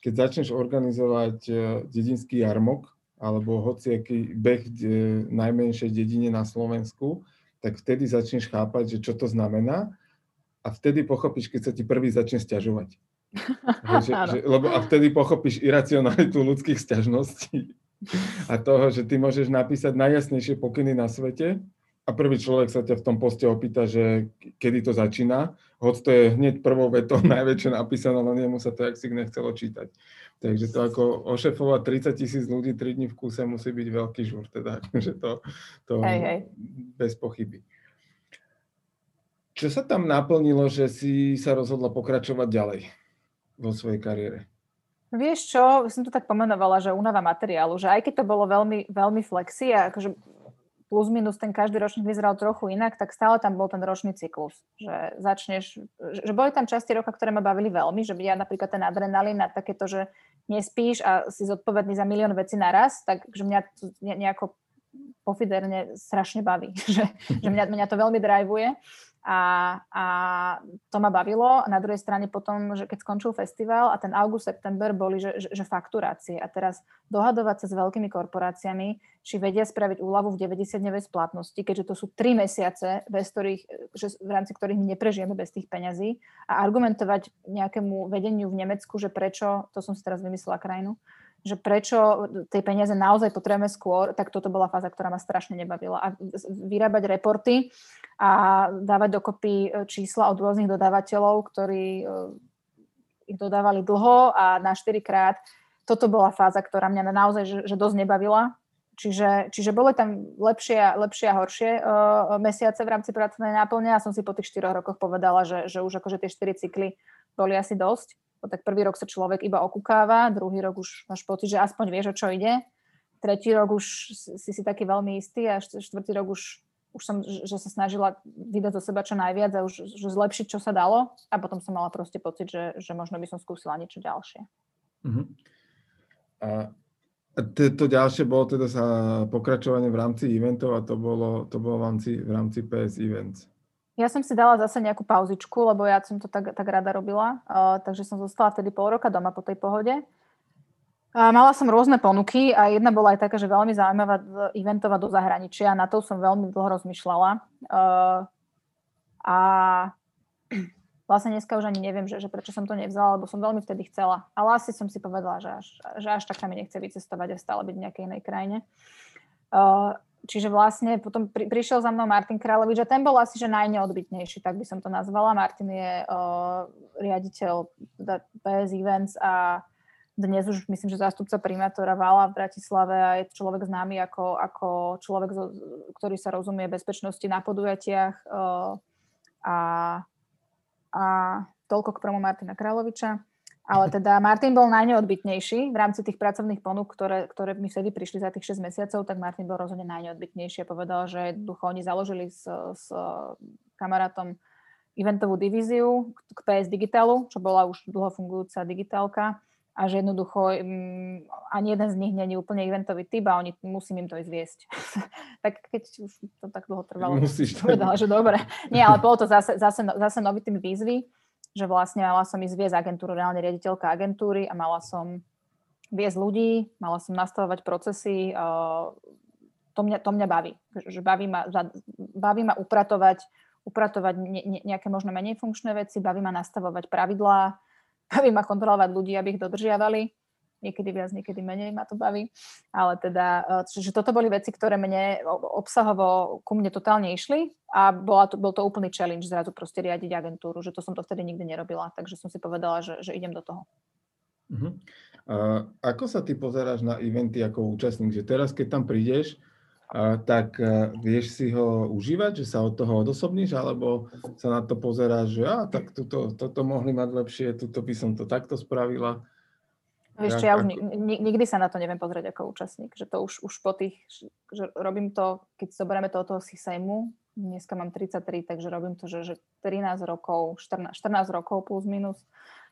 keď začneš organizovať e, dedinský jarmok, alebo hociaký beh v e, najmenšej dedine na Slovensku, tak vtedy začneš chápať, že čo to znamená a vtedy pochopíš, keď sa ti prvý začne stiažovať že, že, lebo a vtedy pochopíš iracionalitu ľudských sťažností a toho, že ty môžeš napísať najjasnejšie pokyny na svete a prvý človek sa ťa v tom poste opýta, že kedy to začína, hoď to je hneď prvou vetou najväčšie napísané, len jemu sa to jak si nechcelo čítať. Takže to ako ošefovať 30 tisíc ľudí 3 dní v kúse musí byť veľký žúr, teda, že to, to hej, hej. bez pochyby. Čo sa tam naplnilo, že si sa rozhodla pokračovať ďalej? Vo svojej kariére? Vieš čo, som to tak pomenovala, že únava materiálu, že aj keď to bolo veľmi, veľmi flexi a akože plus minus ten každý ročník vyzeral trochu inak, tak stále tam bol ten ročný cyklus. Že začneš, že boli tam časti roka, ktoré ma bavili veľmi, že ja napríklad ten adrenalín na takéto, že nespíš a si zodpovedný za milión vecí naraz, tak že mňa to nejako pofiderne strašne baví. že, že mňa, mňa to veľmi drivuje a, a to ma bavilo. Na druhej strane potom, že keď skončil festival a ten august, september boli, že, že, že fakturácie. A teraz dohadovať sa s veľkými korporáciami, či vedia spraviť úľavu v 90-dňovej splatnosti, keďže to sú tri mesiace, bez ktorých, že, v rámci ktorých neprežijeme bez tých peňazí a argumentovať nejakému vedeniu v Nemecku, že prečo, to som si teraz vymyslela krajinu, že prečo tie peniaze naozaj potrebujeme skôr, tak toto bola fáza, ktorá ma strašne nebavila. A vyrábať reporty a dávať dokopy e, čísla od rôznych dodávateľov, ktorí e, ich dodávali dlho a na 4 krát, toto bola fáza, ktorá mňa naozaj že, že dosť nebavila. Čiže, čiže boli tam lepšie, lepšie a horšie uh, mesiace v rámci pracovnej náplne a som si po tých 4 rokoch povedala, že, že už akože tie 4 cykly boli asi dosť tak prvý rok sa človek iba okúkáva, druhý rok už máš pocit, že aspoň vieš, o čo ide, tretí rok už si si taký veľmi istý a štvrtý rok už, už som, že sa snažila vydať zo seba čo najviac a už že zlepšiť, čo sa dalo a potom som mala proste pocit, že, že možno by som skúsila niečo ďalšie. Uh-huh. A to ďalšie bolo teda sa pokračovanie v rámci eventov a to bolo, to bolo v rámci, v rámci PS Events. Ja som si dala zase nejakú pauzičku, lebo ja som to tak, tak rada robila, uh, takže som zostala vtedy pol roka doma po tej pohode. A mala som rôzne ponuky a jedna bola aj taká, že veľmi zaujímavá eventová do zahraničia. Na to som veľmi dlho rozmýšľala. Uh, a vlastne dneska už ani neviem, že, že prečo som to nevzala, lebo som veľmi vtedy chcela. Ale asi som si povedala, že až, že až tak sa mi nechce vycestovať a stále byť v nejakej inej krajine. Uh, čiže vlastne potom pri, prišiel za mnou Martin Kráľovič a ten bol asi že najneodbitnejší, tak by som to nazvala. Martin je uh, riaditeľ PS Events a dnes už myslím, že zástupca primátora Vala v Bratislave a je človek známy ako, ako človek, ktorý sa rozumie bezpečnosti na podujatiach uh, a, a toľko k promu Martina Kráľoviča. Ale teda Martin bol najneodbitnejší v rámci tých pracovných ponúk, ktoré, ktoré mi vtedy prišli za tých 6 mesiacov, tak Martin bol rozhodne najneodbitnejší a povedal, že jednoducho oni založili s, s kamarátom eventovú divíziu k PS Digitalu, čo bola už dlho fungujúca digitálka a že jednoducho um, ani jeden z nich není úplne eventový typ a oni musím im to izviesť. tak keď už to tak dlho trvalo, Musíš povedala, že dobre. Nie, ale bolo to zase, zase, zase nový výzvy že vlastne mala som ísť viesť agentúru, reálne riaditeľka agentúry a mala som viesť ľudí, mala som nastavovať procesy, to mňa, to mňa baví. Že baví ma, baví ma upratovať, upratovať ne, nejaké možno menej funkčné veci, baví ma nastavovať pravidlá, baví ma kontrolovať ľudí, aby ich dodržiavali. Niekedy viac, niekedy menej ma to baví. Ale teda, že toto boli veci, ktoré mne obsahovo ku mne totálne išli a bola to, bol to úplný challenge zrazu proste riadiť agentúru, že to som to vtedy nikdy nerobila. Takže som si povedala, že, že idem do toho. Uh-huh. A ako sa ty pozeráš na eventy ako účastník? Že teraz, keď tam prídeš, a, tak a, vieš si ho užívať, že sa od toho odosobníš, alebo sa na to pozeráš, že a, tak tuto, toto mohli mať lepšie, tuto by som to takto spravila. Čo, ja už nikdy sa na to neviem pozrieť ako účastník, že to už, už po tých, že robím to, keď zoberieme to od toho CSAMu, dneska mám 33, takže robím to, že, že 13 rokov, 14, 14 rokov plus minus,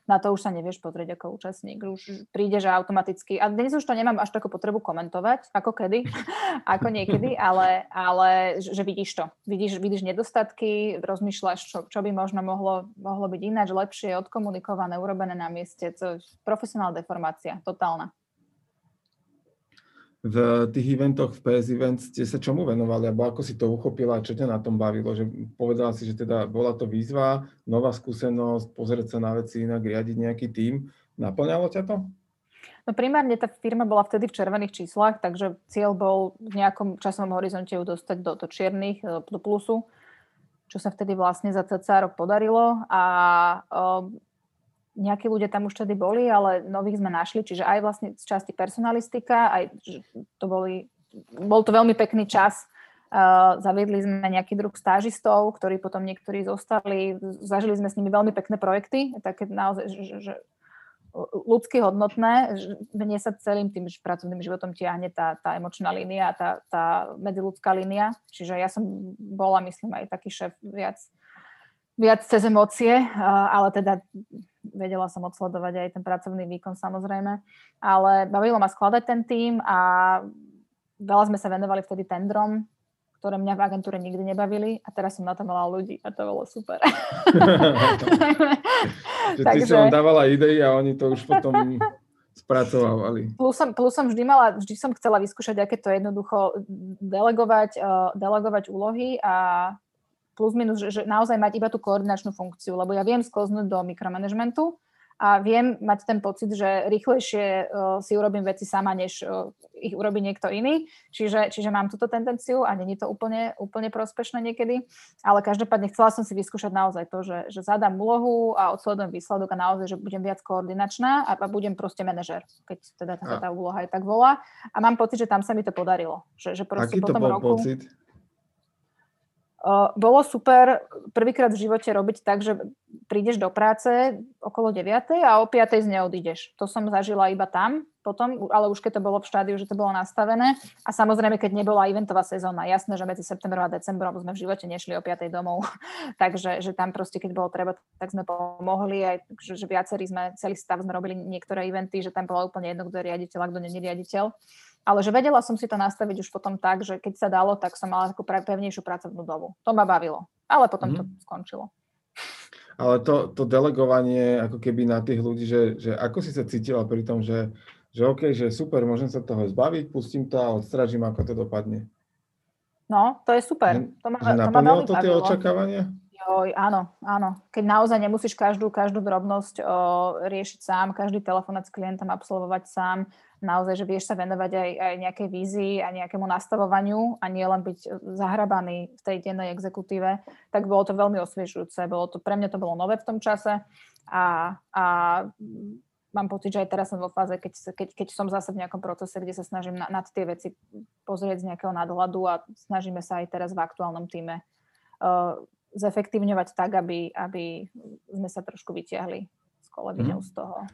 na to už sa nevieš pozrieť ako účastník. Už príde, že automaticky, a dnes už to nemám až takú potrebu komentovať, ako kedy, ako niekedy, ale, ale že vidíš to. Vidíš, vidíš nedostatky, rozmýšľaš, čo, čo by možno mohlo, mohlo byť ináč, lepšie, odkomunikované, urobené na mieste. Je profesionálna deformácia, totálna v tých eventoch, v PS Events, ste sa čomu venovali, alebo ako si to uchopila, čo ťa na tom bavilo? Že povedala si, že teda bola to výzva, nová skúsenosť, pozrieť sa na veci inak, riadiť nejaký tím. Naplňalo ťa to? No primárne tá firma bola vtedy v červených číslach, takže cieľ bol v nejakom časovom horizonte ju dostať do, do čiernych, do plusu, čo sa vtedy vlastne za cca rok podarilo a nejakí ľudia tam už tedy boli, ale nových sme našli, čiže aj vlastne z časti personalistika, aj to boli, bol to veľmi pekný čas. Zaviedli sme nejaký druh stážistov, ktorí potom niektorí zostali, zažili sme s nimi veľmi pekné projekty, také naozaj, že, že ľudsky hodnotné, mne sa celým tým pracovným životom tiahne tá, tá emočná línia, tá, tá medziludská línia, čiže ja som bola, myslím, aj taký šéf viac viac cez emócie, ale teda vedela som odsledovať aj ten pracovný výkon samozrejme. Ale bavilo ma skladať ten tým a veľa sme sa venovali vtedy tendrom, ktoré mňa v agentúre nikdy nebavili a teraz som na to mala ľudí a to bolo super. že Takže... ty si vám dávala idei a oni to už potom spracovávali. Plus som, plus som vždy mala, vždy som chcela vyskúšať, aké to jednoducho delegovať, uh, delegovať úlohy a plus minus, že, že naozaj mať iba tú koordinačnú funkciu, lebo ja viem sklznúť do mikromanagementu a viem mať ten pocit, že rýchlejšie uh, si urobím veci sama, než uh, ich urobí niekto iný. Čiže, čiže mám túto tendenciu a není to úplne, úplne prospešné niekedy, ale každopádne chcela som si vyskúšať naozaj to, že, že zadám úlohu a odsledujem výsledok a naozaj, že budem viac koordinačná a, a budem proste manažer, keď teda tá, tá úloha aj tak volá. A mám pocit, že tam sa mi to podarilo. Že, že Aký to bol roku, pocit? Bolo super prvýkrát v živote robiť tak, že prídeš do práce okolo 9. a o 5. z neodídeš. To som zažila iba tam potom, ale už keď to bolo v štádiu, že to bolo nastavené. A samozrejme, keď nebola eventová sezóna, jasné, že medzi septembrom a decembrom sme v živote nešli o 5. domov. Takže že tam proste, keď bolo treba, tak sme pomohli. Aj, že, že viacerí sme, celý stav sme robili niektoré eventy, že tam bola úplne jedno, kto je riaditeľ a kto nie je riaditeľ. Ale že vedela som si to nastaviť už potom tak, že keď sa dalo, tak som mala takú pevnejšiu pracovnú dobu. To ma bavilo. Ale potom mm. to mhm. skončilo. Ale to, to delegovanie ako keby na tých ľudí, že, že ako si sa cítila pri tom, že, že OK, že super, môžem sa toho zbaviť, pustím to a odstražím, ako to dopadne. No, to je super. To ma, že to, ma to tie očakávania? Joj, áno, áno. Keď naozaj nemusíš každú, každú drobnosť o, riešiť sám, každý telefonát s klientom absolvovať sám, naozaj, že vieš sa venovať aj, aj nejakej vízii a nejakému nastavovaniu a nie len byť zahrabaný v tej dennej exekutíve, tak bolo to veľmi osviežujúce. Bolo to, pre mňa to bolo nové v tom čase a, a mám pocit, že aj teraz som vo fáze, keď, keď, keď som zase v nejakom procese, kde sa snažím na, nad tie veci pozrieť z nejakého nadhľadu a snažíme sa aj teraz v aktuálnom týme uh, zefektívňovať tak, aby, aby sme sa trošku vyťahli s kolegyňou mm. z toho.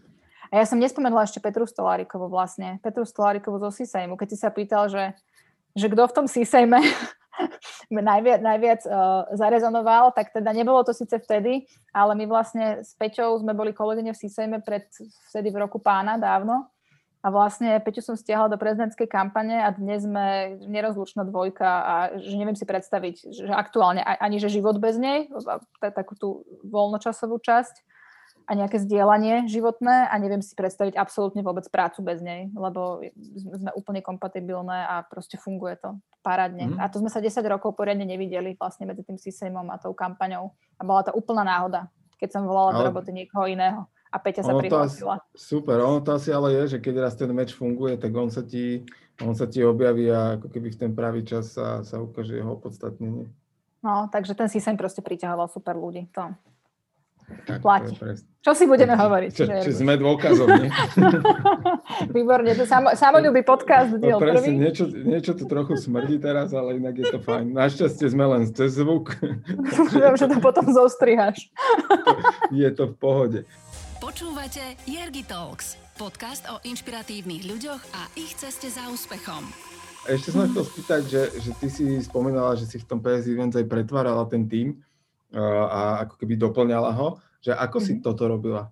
A ja som nespomenula ešte Petru Stolárikovu vlastne. Petru Stolárikovu zo Sisejmu. Keď si sa pýtal, že, že kto v tom Sisejme najviac, najviac uh, zarezonoval, tak teda nebolo to síce vtedy, ale my vlastne s Peťou sme boli kolegyne v Sisejme pred vtedy v roku pána dávno a vlastne Peťu som stiahla do prezidentskej kampane a dnes sme nerozlučná dvojka a že neviem si predstaviť, že aktuálne ani že život bez nej, takú tú voľnočasovú časť. A nejaké zdieľanie životné a neviem si predstaviť absolútne vôbec prácu bez nej, lebo sme úplne kompatibilné a proste funguje to parádne. Mm. A to sme sa 10 rokov poriadne nevideli vlastne medzi tým systémom a tou kampaňou. A bola to úplná náhoda, keď som volala ale... do roboty niekoho iného a Peťa sa prihlásila. Super, ono to asi ale je, že keď raz ten meč funguje, tak on sa ti, on sa ti objaví a ako keby v ten pravý čas sa, sa ukáže jeho opodstatnenie. No, takže ten systém proste priťahoval super ľudí. To, tak, platí. Čo si budeme tak, hovoriť? Čo, či sme dôkazom, nie? Výborne, to samo, samolúbý podcast diel no, presne, prvý. Niečo, niečo tu trochu smrdí teraz, ale inak je to fajn. Našťastie sme len cez zvuk. Viem, že to potom zostrihaš. je to v pohode. Počúvate Jergi Talks, podcast o inšpiratívnych ľuďoch a ich ceste za úspechom. Ešte som chcel spýtať, že, že ty si spomínala, že si v tom PS Events aj pretvárala ten tým a ako keby doplňala ho, že ako mm-hmm. si mhm. toto robila?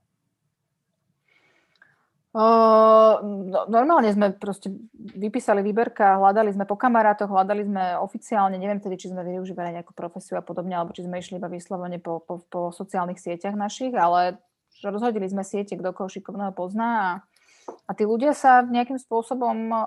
Uh, no, normálne sme proste vypísali výberka, hľadali sme po kamarátoch, hľadali sme oficiálne, neviem tedy, či sme využívali nejakú profesiu a podobne, alebo či sme išli iba vyslovene po, po, po sociálnych sieťach našich, ale rozhodili sme siete, kto koho šikovného pozná a a tí ľudia sa nejakým spôsobom uh,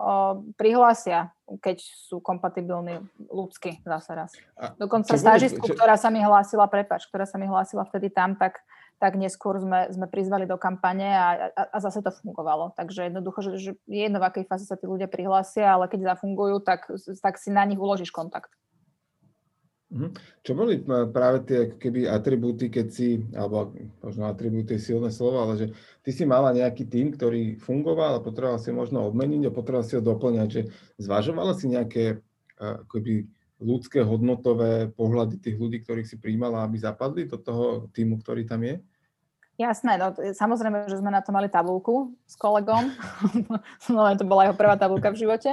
prihlásia, keď sú kompatibilní ľudsky zase raz. Dokonca stážistku, čo... ktorá sa mi hlásila, prepač, ktorá sa mi hlásila vtedy tam, tak, tak neskôr sme, sme prizvali do kampane a, a, a zase to fungovalo. Takže jednoducho, že, že je jedno, v akej fáze sa tí ľudia prihlásia, ale keď zafungujú, tak, tak si na nich uložíš kontakt. Mhm. Čo boli práve tie keby atribúty, keď si, alebo možno atribúty silné slovo, ale že ty si mala nejaký tým, ktorý fungoval a potreboval si možno obmeniť a potreboval si ho doplňať, že zvažovala si nejaké akoby ľudské hodnotové pohľady tých ľudí, ktorých si príjmala, aby zapadli do toho týmu, ktorý tam je? Jasné, no samozrejme, že sme na to mali tabulku s kolegom, no to bola jeho prvá tabulka v živote,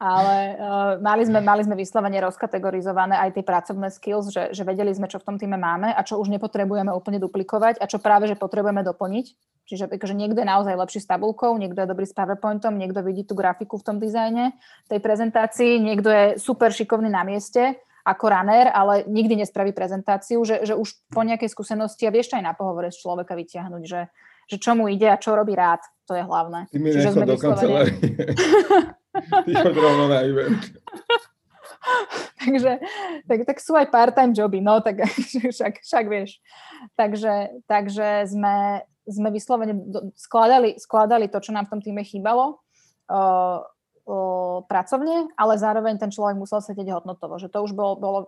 ale uh, mali, sme, mali sme vyslovene rozkategorizované aj tie pracovné skills, že, že vedeli sme, čo v tom týme máme a čo už nepotrebujeme úplne duplikovať a čo práve, že potrebujeme doplniť. Čiže akože niekto je naozaj lepší s tabulkou, niekto je dobrý s PowerPointom, niekto vidí tú grafiku v tom dizajne, tej prezentácii, niekto je super šikovný na mieste ako runner, ale nikdy nespraví prezentáciu, že, že už po nejakej skúsenosti a vieš aj na pohovore z človeka vyťahnuť, že, že čo mu ide a čo robí rád, to je hlavné. Ty mi sme do kancelárie. Ty rovno na event. Takže tak, tak sú aj part-time joby, no tak však, však vieš. Takže, takže sme, sme vyslovene skladali, skladali to, čo nám v tom týme chýbalo. Uh, pracovne, ale zároveň ten človek musel sedieť hodnotovo. Že to už bolo, bolo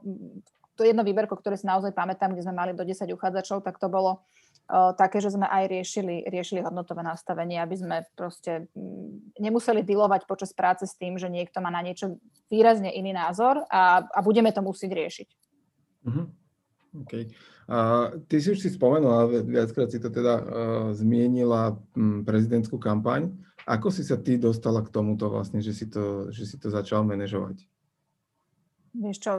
to jedno výberko, ktoré si naozaj pamätám, kde sme mali do 10 uchádzačov, tak to bolo o, také, že sme aj riešili, riešili hodnotové nastavenie, aby sme proste m, nemuseli dealovať počas práce s tým, že niekto má na niečo výrazne iný názor a, a budeme to musieť riešiť. Mm-hmm. Okay. A ty si už si spomenula, viackrát si to teda uh, zmienila um, prezidentskú kampaň. Ako si sa ty dostala k tomuto vlastne, že si to, že si to začal manažovať? Vieš čo,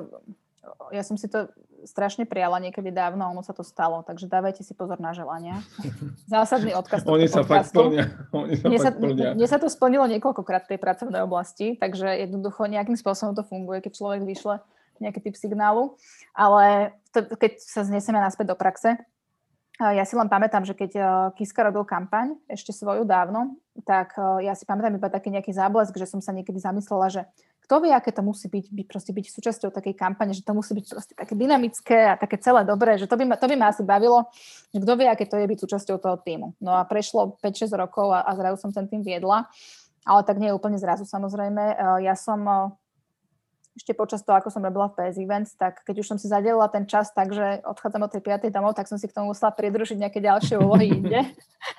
ja som si to strašne prijala niekedy dávno a ono sa to stalo, takže dávajte si pozor na želania. Zásadný odkaz Oni sa fakt splnia. Oni sa mne, sa, mne sa to splnilo niekoľkokrát v tej pracovnej oblasti, takže jednoducho nejakým spôsobom to funguje, keď človek vyšle nejaký typ signálu, ale to, keď sa znesieme naspäť do praxe, ja si len pamätám, že keď Kiska robil kampaň, ešte svoju dávno, tak ja si pamätám iba taký nejaký záblesk, že som sa niekedy zamyslela, že kto vie, aké to musí byť, byť, proste byť súčasťou takej kampane, že to musí byť proste také dynamické a také celé dobré, že to by ma, to by ma asi bavilo, že kto vie, aké to je byť súčasťou toho týmu. No a prešlo 5-6 rokov a, a zrazu som ten tým viedla, ale tak nie úplne zrazu samozrejme. Ja som ešte počas toho, ako som robila v PS Events, tak keď už som si zadelila ten čas tak, že odchádzam od tej 5. domov, tak som si k tomu musela pridružiť nejaké ďalšie úlohy inde.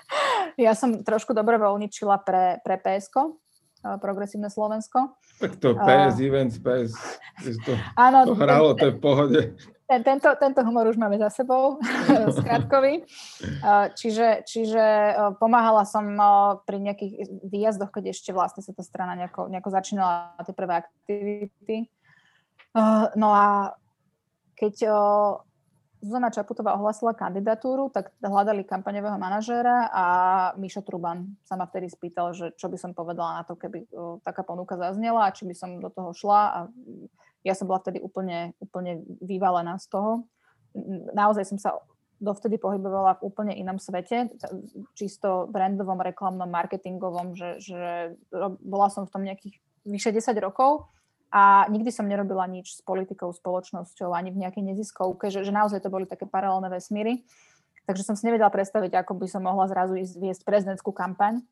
ja som trošku dobrovoľničila pre, pre PSK, Progresívne Slovensko. Tak to PS uh, Events, PS, to, áno, to hralo, to je v pohode. Ten, tento, tento humor už máme za sebou, skratkový. Čiže, čiže pomáhala som pri nejakých výjazdoch, keď ešte vlastne sa tá strana nejako, nejako začínala tie prvé aktivity. No a keď Zuzana Čaputová ohlasila kandidatúru, tak hľadali kampaňového manažéra a Mišo Truban sa ma vtedy spýtal, že čo by som povedala na to, keby taká ponuka zaznela a či by som do toho šla a ja som bola vtedy úplne, úplne vyvalená z toho. Naozaj som sa dovtedy pohybovala v úplne inom svete, čisto brandovom, reklamnom, marketingovom, že, že bola som v tom nejakých vyše 10 rokov a nikdy som nerobila nič s politikou, spoločnosťou, ani v nejakej neziskovke, že, že naozaj to boli také paralelné vesmíry. Takže som si nevedela predstaviť, ako by som mohla zrazu ísť viesť prezidentskú kampaň,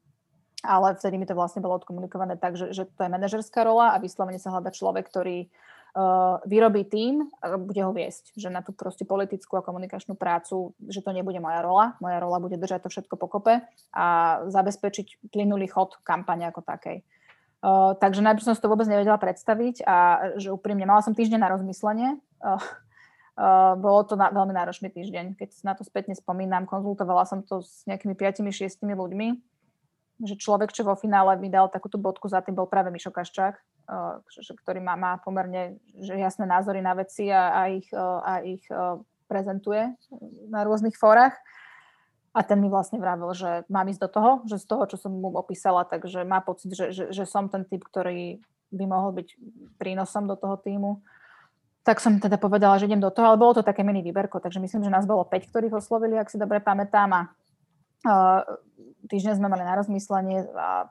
ale vtedy mi to vlastne bolo odkomunikované tak, že, že to je manažerská rola a vyslovene sa hľada človek, ktorý uh, vyrobí tým a bude ho viesť. Že na tú proste politickú a komunikačnú prácu, že to nebude moja rola. Moja rola bude držať to všetko pokope a zabezpečiť plynulý chod kampane ako takej. Uh, takže najprv som si to vôbec nevedela predstaviť a že úprimne, mala som týždeň na rozmyslenie. Uh, Uh, bolo to na, veľmi náročný týždeň. Keď na to spätne spomínam, konzultovala som to s nejakými 5-6 ľuďmi, že človek, čo vo finále mi dal takúto bodku za tým, bol práve Mišo Kaščák, uh, ktorý má, má pomerne že jasné názory na veci a, a ich, uh, a ich uh, prezentuje na rôznych fórach. A ten mi vlastne vravel, že mám ísť do toho, že z toho, čo som mu opísala, takže má pocit, že, že, že som ten typ, ktorý by mohol byť prínosom do toho týmu. Tak som teda povedala, že idem do toho, ale bolo to také mini výberko, takže myslím, že nás bolo 5, ktorých oslovili, ak si dobre pamätám a uh, týždeň sme mali na rozmyslenie a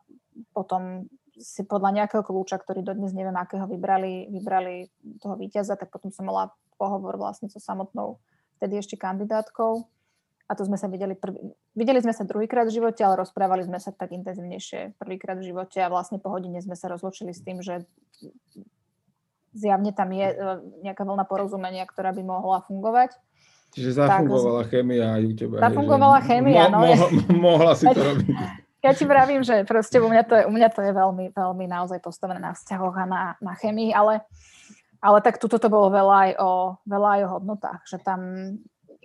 potom si podľa nejakého kľúča, ktorý dodnes neviem, akého vybrali, vybrali toho víťaza, tak potom som mala pohovor vlastne so samotnou vtedy ešte kandidátkou a to sme sa videli, prv... videli sme sa druhýkrát v živote, ale rozprávali sme sa tak intenzívnejšie prvýkrát v živote a vlastne po hodine sme sa rozlučili s tým, že zjavne tam je e, nejaká vlna porozumenia, ktorá by mohla fungovať. Čiže zafungovala tak, chémia aj u teba. Zafungovala že chémia, mo, no. Mo, mohla si to robiť. Ja ti vravím, že proste u mňa to je, u mňa to je veľmi, veľmi naozaj postavené na vzťahoch a na, na chémii, ale, ale tak tuto to bolo veľa aj, o, veľa aj o hodnotách, že tam,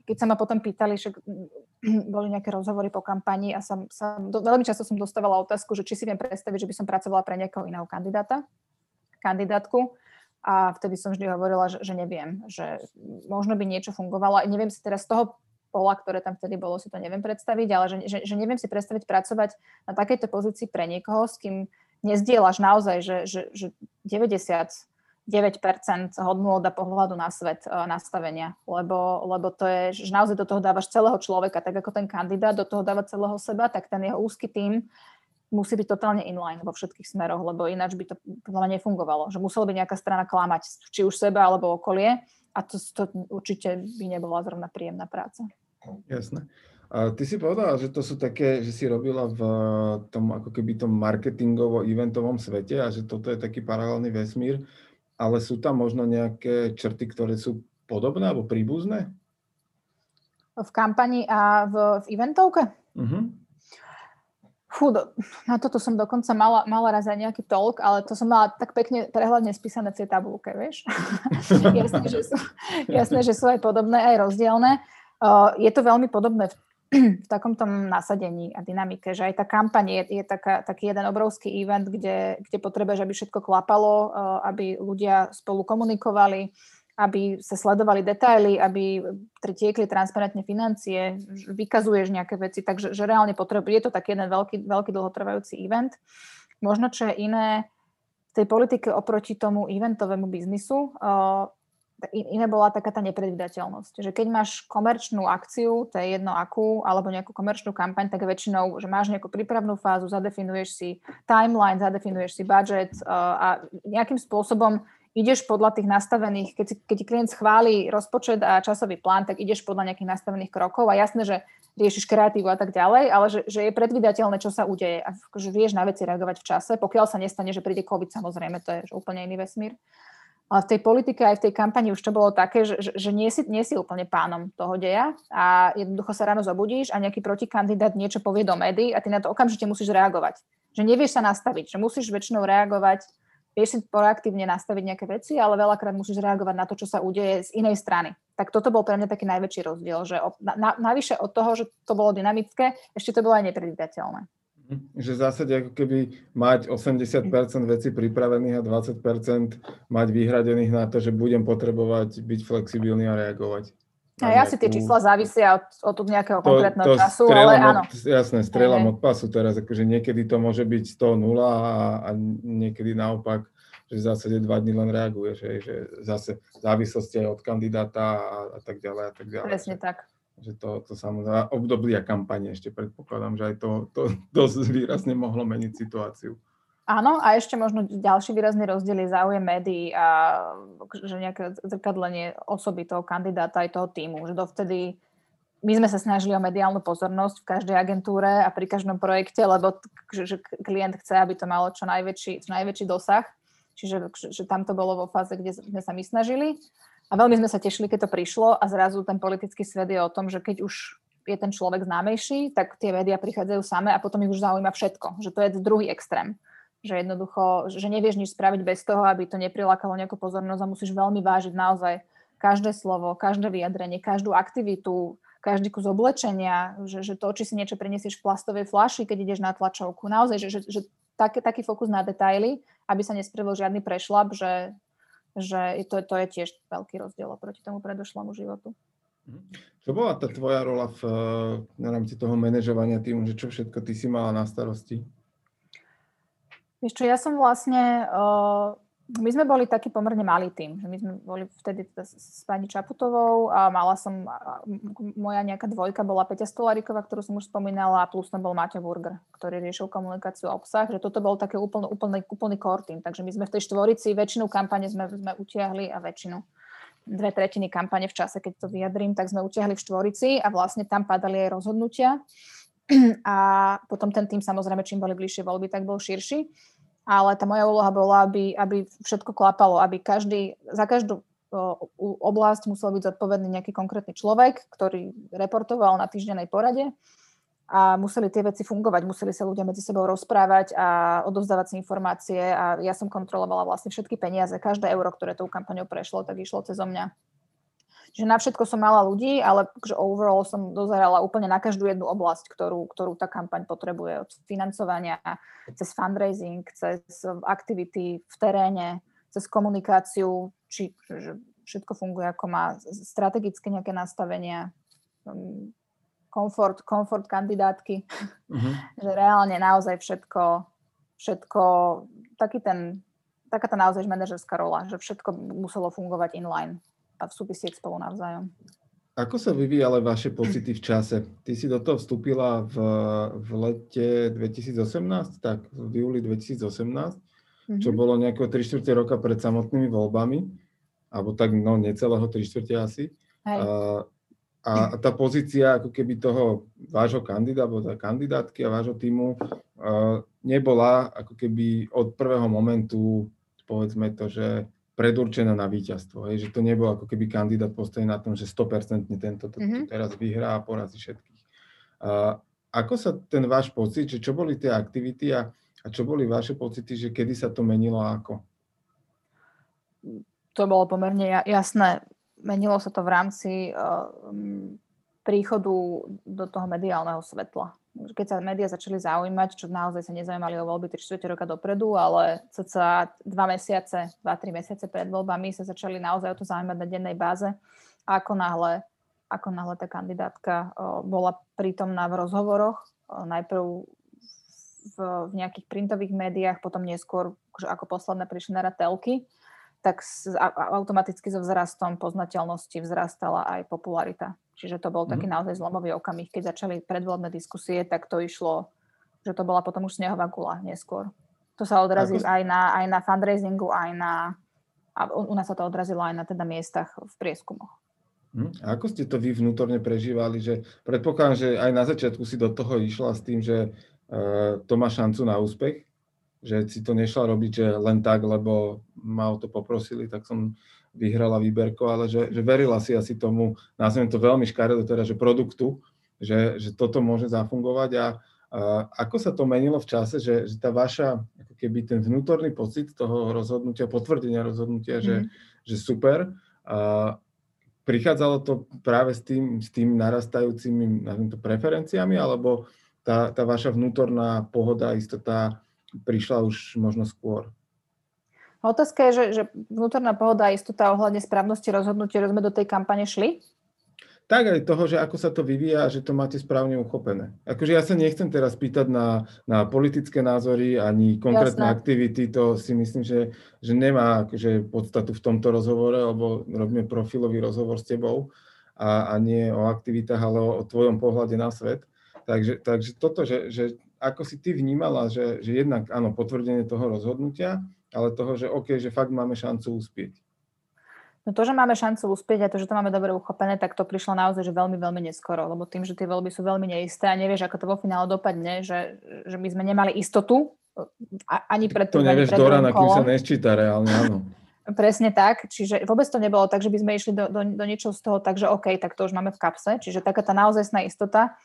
keď sa ma potom pýtali, že boli nejaké rozhovory po kampani a som, sa, do, veľmi často som dostávala otázku, že či si viem predstaviť, že by som pracovala pre nejakého iného kandidáta, kandidátku a vtedy som vždy hovorila, že, že neviem, že možno by niečo fungovalo. Neviem si teraz z toho pola, ktoré tam vtedy bolo, si to neviem predstaviť, ale že, že, že neviem si predstaviť pracovať na takejto pozícii pre niekoho, s kým nezdieľaš naozaj, že, že, že 99% hodnú a pohľadu na svet uh, nastavenia, lebo, lebo to je, že naozaj do toho dávaš celého človeka, tak ako ten kandidát do toho dáva celého seba, tak ten jeho úzky tým musí byť totálne inline vo všetkých smeroch, lebo ináč by to podľa nefungovalo. Že musela by nejaká strana klamať, či už seba alebo okolie a to, to určite by nebola zrovna príjemná práca. Jasné. A ty si povedala, že to sú také, že si robila v tom ako keby tom marketingovo-eventovom svete a že toto je taký paralelný vesmír, ale sú tam možno nejaké črty, ktoré sú podobné alebo príbuzné? V kampani a v, v eventovke? Uh-huh. Fú, do, na toto som dokonca mala, mala raz aj nejaký talk, ale to som mala tak pekne prehľadne spísané v tej tabulke, vieš. jasné, že sú, jasné, že sú aj podobné, aj rozdielne. Uh, je to veľmi podobné v, v takomto nasadení a dynamike, že aj tá kampaň je, je taká, taký jeden obrovský event, kde, kde potrebuješ, aby všetko klapalo, uh, aby ľudia spolu komunikovali, aby sa sledovali detaily, aby tiekli transparentne financie, vykazuješ nejaké veci, takže že reálne potrebuje, je to taký jeden veľký, veľký dlhotrvajúci event. Možno, čo je iné v tej politike oproti tomu eventovému biznisu, uh, iné bola taká tá nepredvydateľnosť. Že keď máš komerčnú akciu, to je jedno akú, alebo nejakú komerčnú kampaň, tak väčšinou, že máš nejakú prípravnú fázu, zadefinuješ si timeline, zadefinuješ si budget uh, a nejakým spôsobom ideš podľa tých nastavených, keď, keď klient schváli rozpočet a časový plán, tak ideš podľa nejakých nastavených krokov a jasné, že riešiš kreatívu a tak ďalej, ale že, že je predvydateľné, čo sa udeje a že vieš na veci reagovať v čase, pokiaľ sa nestane, že príde COVID, samozrejme, to je že úplne iný vesmír. Ale v tej politike aj v tej kampani už to bolo také, že, že, nie, si, nie si úplne pánom toho deja a jednoducho sa ráno zobudíš a nejaký protikandidát niečo povie do médií a ty na to okamžite musíš reagovať. Že nevieš sa nastaviť, že musíš väčšinou reagovať vieš si proaktívne nastaviť nejaké veci, ale veľakrát musíš reagovať na to, čo sa udeje z inej strany. Tak toto bol pre mňa taký najväčší rozdiel, že na, na, navyše od toho, že to bolo dynamické, ešte to bolo aj nepredvídateľné. Že v zásade ako keby mať 80% vecí pripravených a 20% mať vyhradených na to, že budem potrebovať byť flexibilný a reagovať. A ja si tie čísla závisia od, od nejakého to, konkrétneho to času, ale áno. Od, jasné, strieľam od pasu teraz, akože niekedy to môže byť 100 0 a, a niekedy naopak, že v zásade dva dní len reaguje, že, že zase závislosti aj od kandidáta a, a tak ďalej a tak ďalej. Presne tak. Že to, to samozrejme obdobia kampane ešte predpokladám, že aj to, to dosť výrazne mohlo meniť situáciu. Áno, a ešte možno ďalší výrazný rozdiel je záujem médií a že nejaké zrkadlenie osoby toho kandidáta aj toho týmu. Že dovtedy my sme sa snažili o mediálnu pozornosť v každej agentúre a pri každom projekte, lebo že klient chce, aby to malo čo najväčší, čo najväčší dosah. Čiže že tam to bolo vo fáze, kde sme sa my snažili. A veľmi sme sa tešili, keď to prišlo a zrazu ten politický svet je o tom, že keď už je ten človek známejší, tak tie médiá prichádzajú same a potom ich už zaujíma všetko. Že to je druhý extrém že jednoducho, že nevieš nič spraviť bez toho, aby to neprilákalo nejakú pozornosť a musíš veľmi vážiť naozaj každé slovo, každé vyjadrenie, každú aktivitu, každý kus oblečenia, že, že to, či si niečo prinesieš v plastovej flaši, keď ideš na tlačovku. Naozaj, že, že, že taký, taký fokus na detaily, aby sa nespravil žiadny prešlap, že, že to, to je tiež veľký rozdiel oproti tomu predošlému životu. Čo bola tá tvoja rola v, v rámci toho manažovania týmu, že čo všetko ty si mala na starosti? Vieš čo, ja som vlastne, uh, my sme boli taký pomerne malý tým, my sme boli vtedy s pani Čaputovou a mala som, moja nejaká dvojka bola Peťa Stolariková, ktorú som už spomínala, a plus tam bol Maťo Burger, ktorý riešil komunikáciu a obsah, že toto bol také úplný, úplný, úplný core tým, takže my sme v tej štvorici, väčšinu kampane sme, sme utiahli a väčšinu dve tretiny kampane v čase, keď to vyjadrím, tak sme utiahli v štvorici a vlastne tam padali aj rozhodnutia a potom ten tým samozrejme, čím boli bližšie voľby, tak bol širší. Ale tá moja úloha bola, aby, aby všetko klapalo, aby každý, za každú oblasť musel byť zodpovedný nejaký konkrétny človek, ktorý reportoval na týždennej porade. A museli tie veci fungovať, museli sa ľudia medzi sebou rozprávať a odovzdávať si informácie. A ja som kontrolovala vlastne všetky peniaze, každé euro, ktoré tou kampaňou prešlo, tak išlo cez mňa že na všetko som mala ľudí, ale že overall som dozerala úplne na každú jednu oblasť, ktorú, ktorú tá kampaň potrebuje. Od financovania, cez fundraising, cez aktivity v teréne, cez komunikáciu, či že všetko funguje ako má, strategické nejaké nastavenia, um, komfort, komfort kandidátky, uh-huh. že reálne naozaj všetko, všetko, taký ten, taká tá naozaj manažerská rola, že všetko muselo fungovať inline a súvisieť spolu navzájom. Ako sa vyvíjali vaše pocity v čase? Ty si do toho vstúpila v, v lete 2018, tak v júli 2018, mm-hmm. čo bolo nejakého 3 čtvrte roka pred samotnými voľbami, alebo tak no necelého 3 čtvrte asi. Hej. A, a tá pozícia ako keby toho vášho kandidáta, alebo tá kandidátky a vášho týmu uh, nebola ako keby od prvého momentu, povedzme to, že predurčená na víťazstvo. Hej, že to nebol ako keby kandidát postavený na tom, že 100% tento to, to teraz vyhrá a porazí všetkých. A ako sa ten váš pocit, že čo boli tie aktivity a, a čo boli vaše pocity, že kedy sa to menilo a ako? To bolo pomerne jasné. Menilo sa to v rámci uh, príchodu do toho mediálneho svetla keď sa médiá začali zaujímať, čo naozaj sa nezaujímali o voľby 3 roka dopredu, ale cca dva mesiace, 2-3 mesiace pred voľbami sa začali naozaj o to zaujímať na dennej báze. Ako náhle, ako náhle tá kandidátka bola prítomná v rozhovoroch, najprv v, v nejakých printových médiách, potom neskôr ako posledné prišli na telky, tak automaticky so vzrastom poznateľnosti vzrastala aj popularita Čiže to bol mm. taký mhm. naozaj zlomový okamih. Keď začali predvoľné diskusie, tak to išlo, že to bola potom už snehová gula neskôr. To sa odrazí Ako... aj, na, aj na fundraisingu, aj na... A u, u nás sa to odrazilo aj na teda miestach v prieskumoch. Hm? A ako ste to vy vnútorne prežívali? Že predpokladám, že aj na začiatku si do toho išla s tým, že uh, to má šancu na úspech, že si to nešla robiť že len tak, lebo ma o to poprosili, tak som vyhrala výberko, ale že, že verila si asi tomu, nazvem to veľmi škaredo, teda, že produktu, že, že toto môže zafungovať a, a ako sa to menilo v čase, že, že tá vaša, ako keby ten vnútorný pocit toho rozhodnutia, potvrdenia rozhodnutia, mm. že, mhm. že super, a prichádzalo to práve s tým, s tým narastajúcimi nazvem to, preferenciami, alebo tá, tá vaša vnútorná pohoda, istota prišla už možno skôr? Otázka je, že, že vnútorná pohoda a istota ohľadne správnosti rozhodnutia, že sme do tej kampane šli? Tak aj toho, že ako sa to vyvíja a že to máte správne uchopené. Akože ja sa nechcem teraz pýtať na, na politické názory ani konkrétne Jasné. aktivity, to si myslím, že, že nemá akože podstatu v tomto rozhovore, lebo robíme profilový rozhovor s tebou. a, a nie o aktivitách, ale o, o tvojom pohľade na svet. Takže, takže toto, že, že ako si ty vnímala, že, že jednak áno, potvrdenie toho rozhodnutia, ale toho, že OK, že fakt máme šancu uspieť. No to, že máme šancu uspieť a to, že to máme dobre uchopené, tak to prišlo naozaj že veľmi, veľmi neskoro, lebo tým, že tie voľby sú veľmi neisté a nevieš, ako to vo finále dopadne, že, že my sme nemali istotu ani pred tým, To nevieš do rána, kým sa nesčíta reálne, áno. Presne tak, čiže vôbec to nebolo tak, že by sme išli do, do, do niečoho z toho, takže OK, tak to už máme v kapse, čiže taká tá naozajstná istota.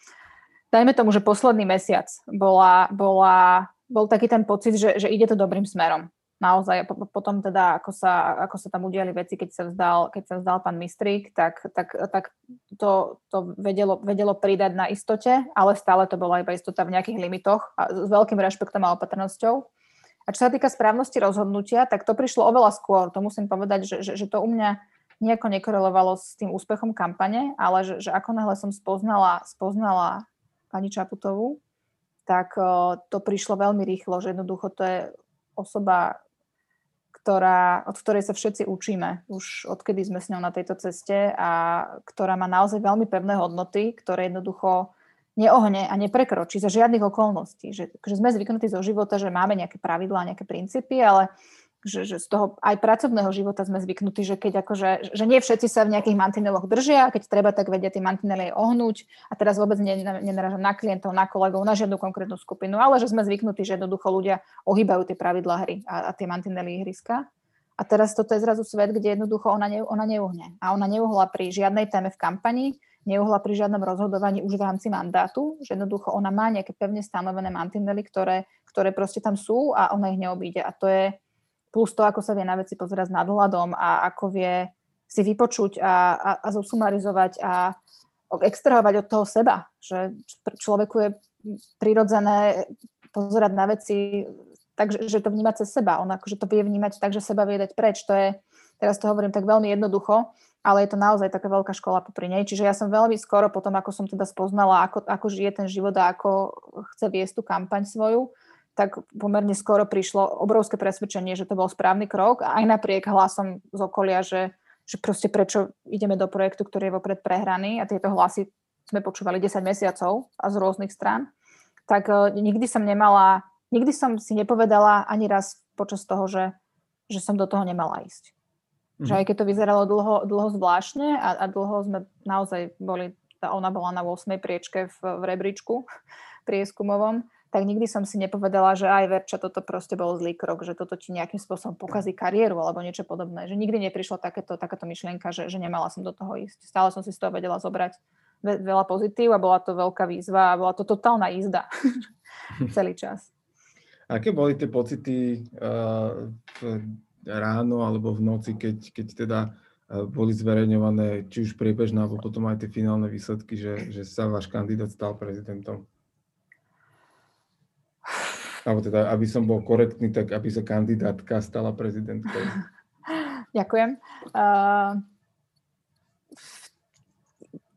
Dajme tomu, že posledný mesiac bola, bola, bol taký ten pocit, že, že ide to dobrým smerom naozaj potom teda, ako sa, ako sa tam udiali veci, keď sa vzdal, keď sa vzdal pán Mistrík, tak, tak, tak to, to vedelo, vedelo pridať na istote, ale stále to bola iba istota v nejakých limitoch a s veľkým rešpektom a opatrnosťou. A čo sa týka správnosti rozhodnutia, tak to prišlo oveľa skôr. To musím povedať, že, že, že to u mňa nejako nekorelovalo s tým úspechom kampane, ale že, že ako náhle som spoznala, spoznala pani Čaputovú, tak to prišlo veľmi rýchlo, že jednoducho to je osoba, ktorá, od ktorej sa všetci učíme už odkedy sme s ňou na tejto ceste a ktorá má naozaj veľmi pevné hodnoty, ktoré jednoducho neohne a neprekročí za žiadnych okolností. Že, že sme zvyknutí zo života, že máme nejaké pravidlá, nejaké princípy, ale že, že z toho aj pracovného života sme zvyknutí, že keď akože, že nie všetci sa v nejakých mantineloch držia, keď treba, tak vedia tie mantinely ohnúť a teraz vôbec nenarážam na klientov, na kolegov, na žiadnu konkrétnu skupinu, ale že sme zvyknutí, že jednoducho ľudia ohýbajú tie pravidlá hry a, a tie mantinely ihriska. A teraz toto je zrazu svet, kde jednoducho ona, ne, ona neuhne. A ona neuhla pri žiadnej téme v kampani, neuhla pri žiadnom rozhodovaní už v rámci mandátu, že jednoducho ona má nejaké pevne stanovené mantinely, ktoré, ktoré proste tam sú a ona ich neobíde. A to je, plus to, ako sa vie na veci pozerať s nadhľadom a ako vie si vypočuť a, a, a zosumarizovať a extrahovať od toho seba. Že človeku je prirodzené pozerať na veci tak, že to vníma cez seba. On akože to vie vnímať tak, že seba vie dať preč. To je, teraz to hovorím tak veľmi jednoducho, ale je to naozaj taká veľká škola popri nej. Čiže ja som veľmi skoro potom, ako som teda spoznala, ako, ako žije ten život a ako chce viesť tú kampaň svoju, tak pomerne skoro prišlo obrovské presvedčenie, že to bol správny krok a aj napriek hlasom z okolia, že, že proste prečo ideme do projektu, ktorý je vopred prehraný a tieto hlasy sme počúvali 10 mesiacov a z rôznych strán, tak uh, nikdy som nemala, nikdy som si nepovedala ani raz počas toho, že, že som do toho nemala ísť. Mm. Že aj keď to vyzeralo dlho, dlho zvláštne a, a dlho sme naozaj boli, ona bola na 8. priečke v, v rebríčku prieskumovom, tak nikdy som si nepovedala, že aj Verča, toto proste bol zlý krok, že toto ti nejakým spôsobom pokazí kariéru alebo niečo podobné. Že nikdy neprišla takéto, takáto myšlienka, že, že nemala som do toho ísť. Stále som si z toho vedela zobrať veľa pozitív a bola to veľká výzva a bola to totálna jízda celý čas. Aké boli tie pocity uh, ráno alebo v noci, keď, keď teda uh, boli zverejňované či už priebežné, alebo potom aj tie finálne výsledky, že, že sa váš kandidát stal prezidentom? Alebo teda, aby som bol korektný, tak aby sa kandidátka stala prezidentkou. Ďakujem. Uh,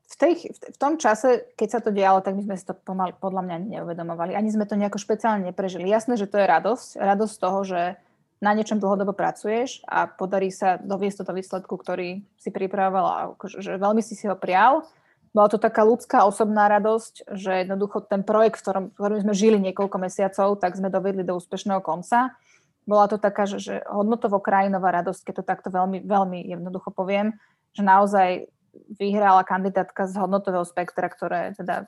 v, tej, v tom čase, keď sa to dialo, tak my sme si to pomal, podľa mňa neuvedomovali. Ani sme to nejako špeciálne neprežili. Jasné, že to je radosť. Radosť toho, že na niečom dlhodobo pracuješ a podarí sa doviesť to do výsledku, ktorý si pripravovala, že veľmi si si ho prial bola to taká ľudská osobná radosť, že jednoducho ten projekt, v ktorom, v ktorom sme žili niekoľko mesiacov, tak sme dovedli do úspešného konca. Bola to taká, že, že hodnotovo krajinová radosť, keď to takto veľmi, veľmi jednoducho poviem, že naozaj vyhrala kandidátka z hodnotového spektra, ktoré teda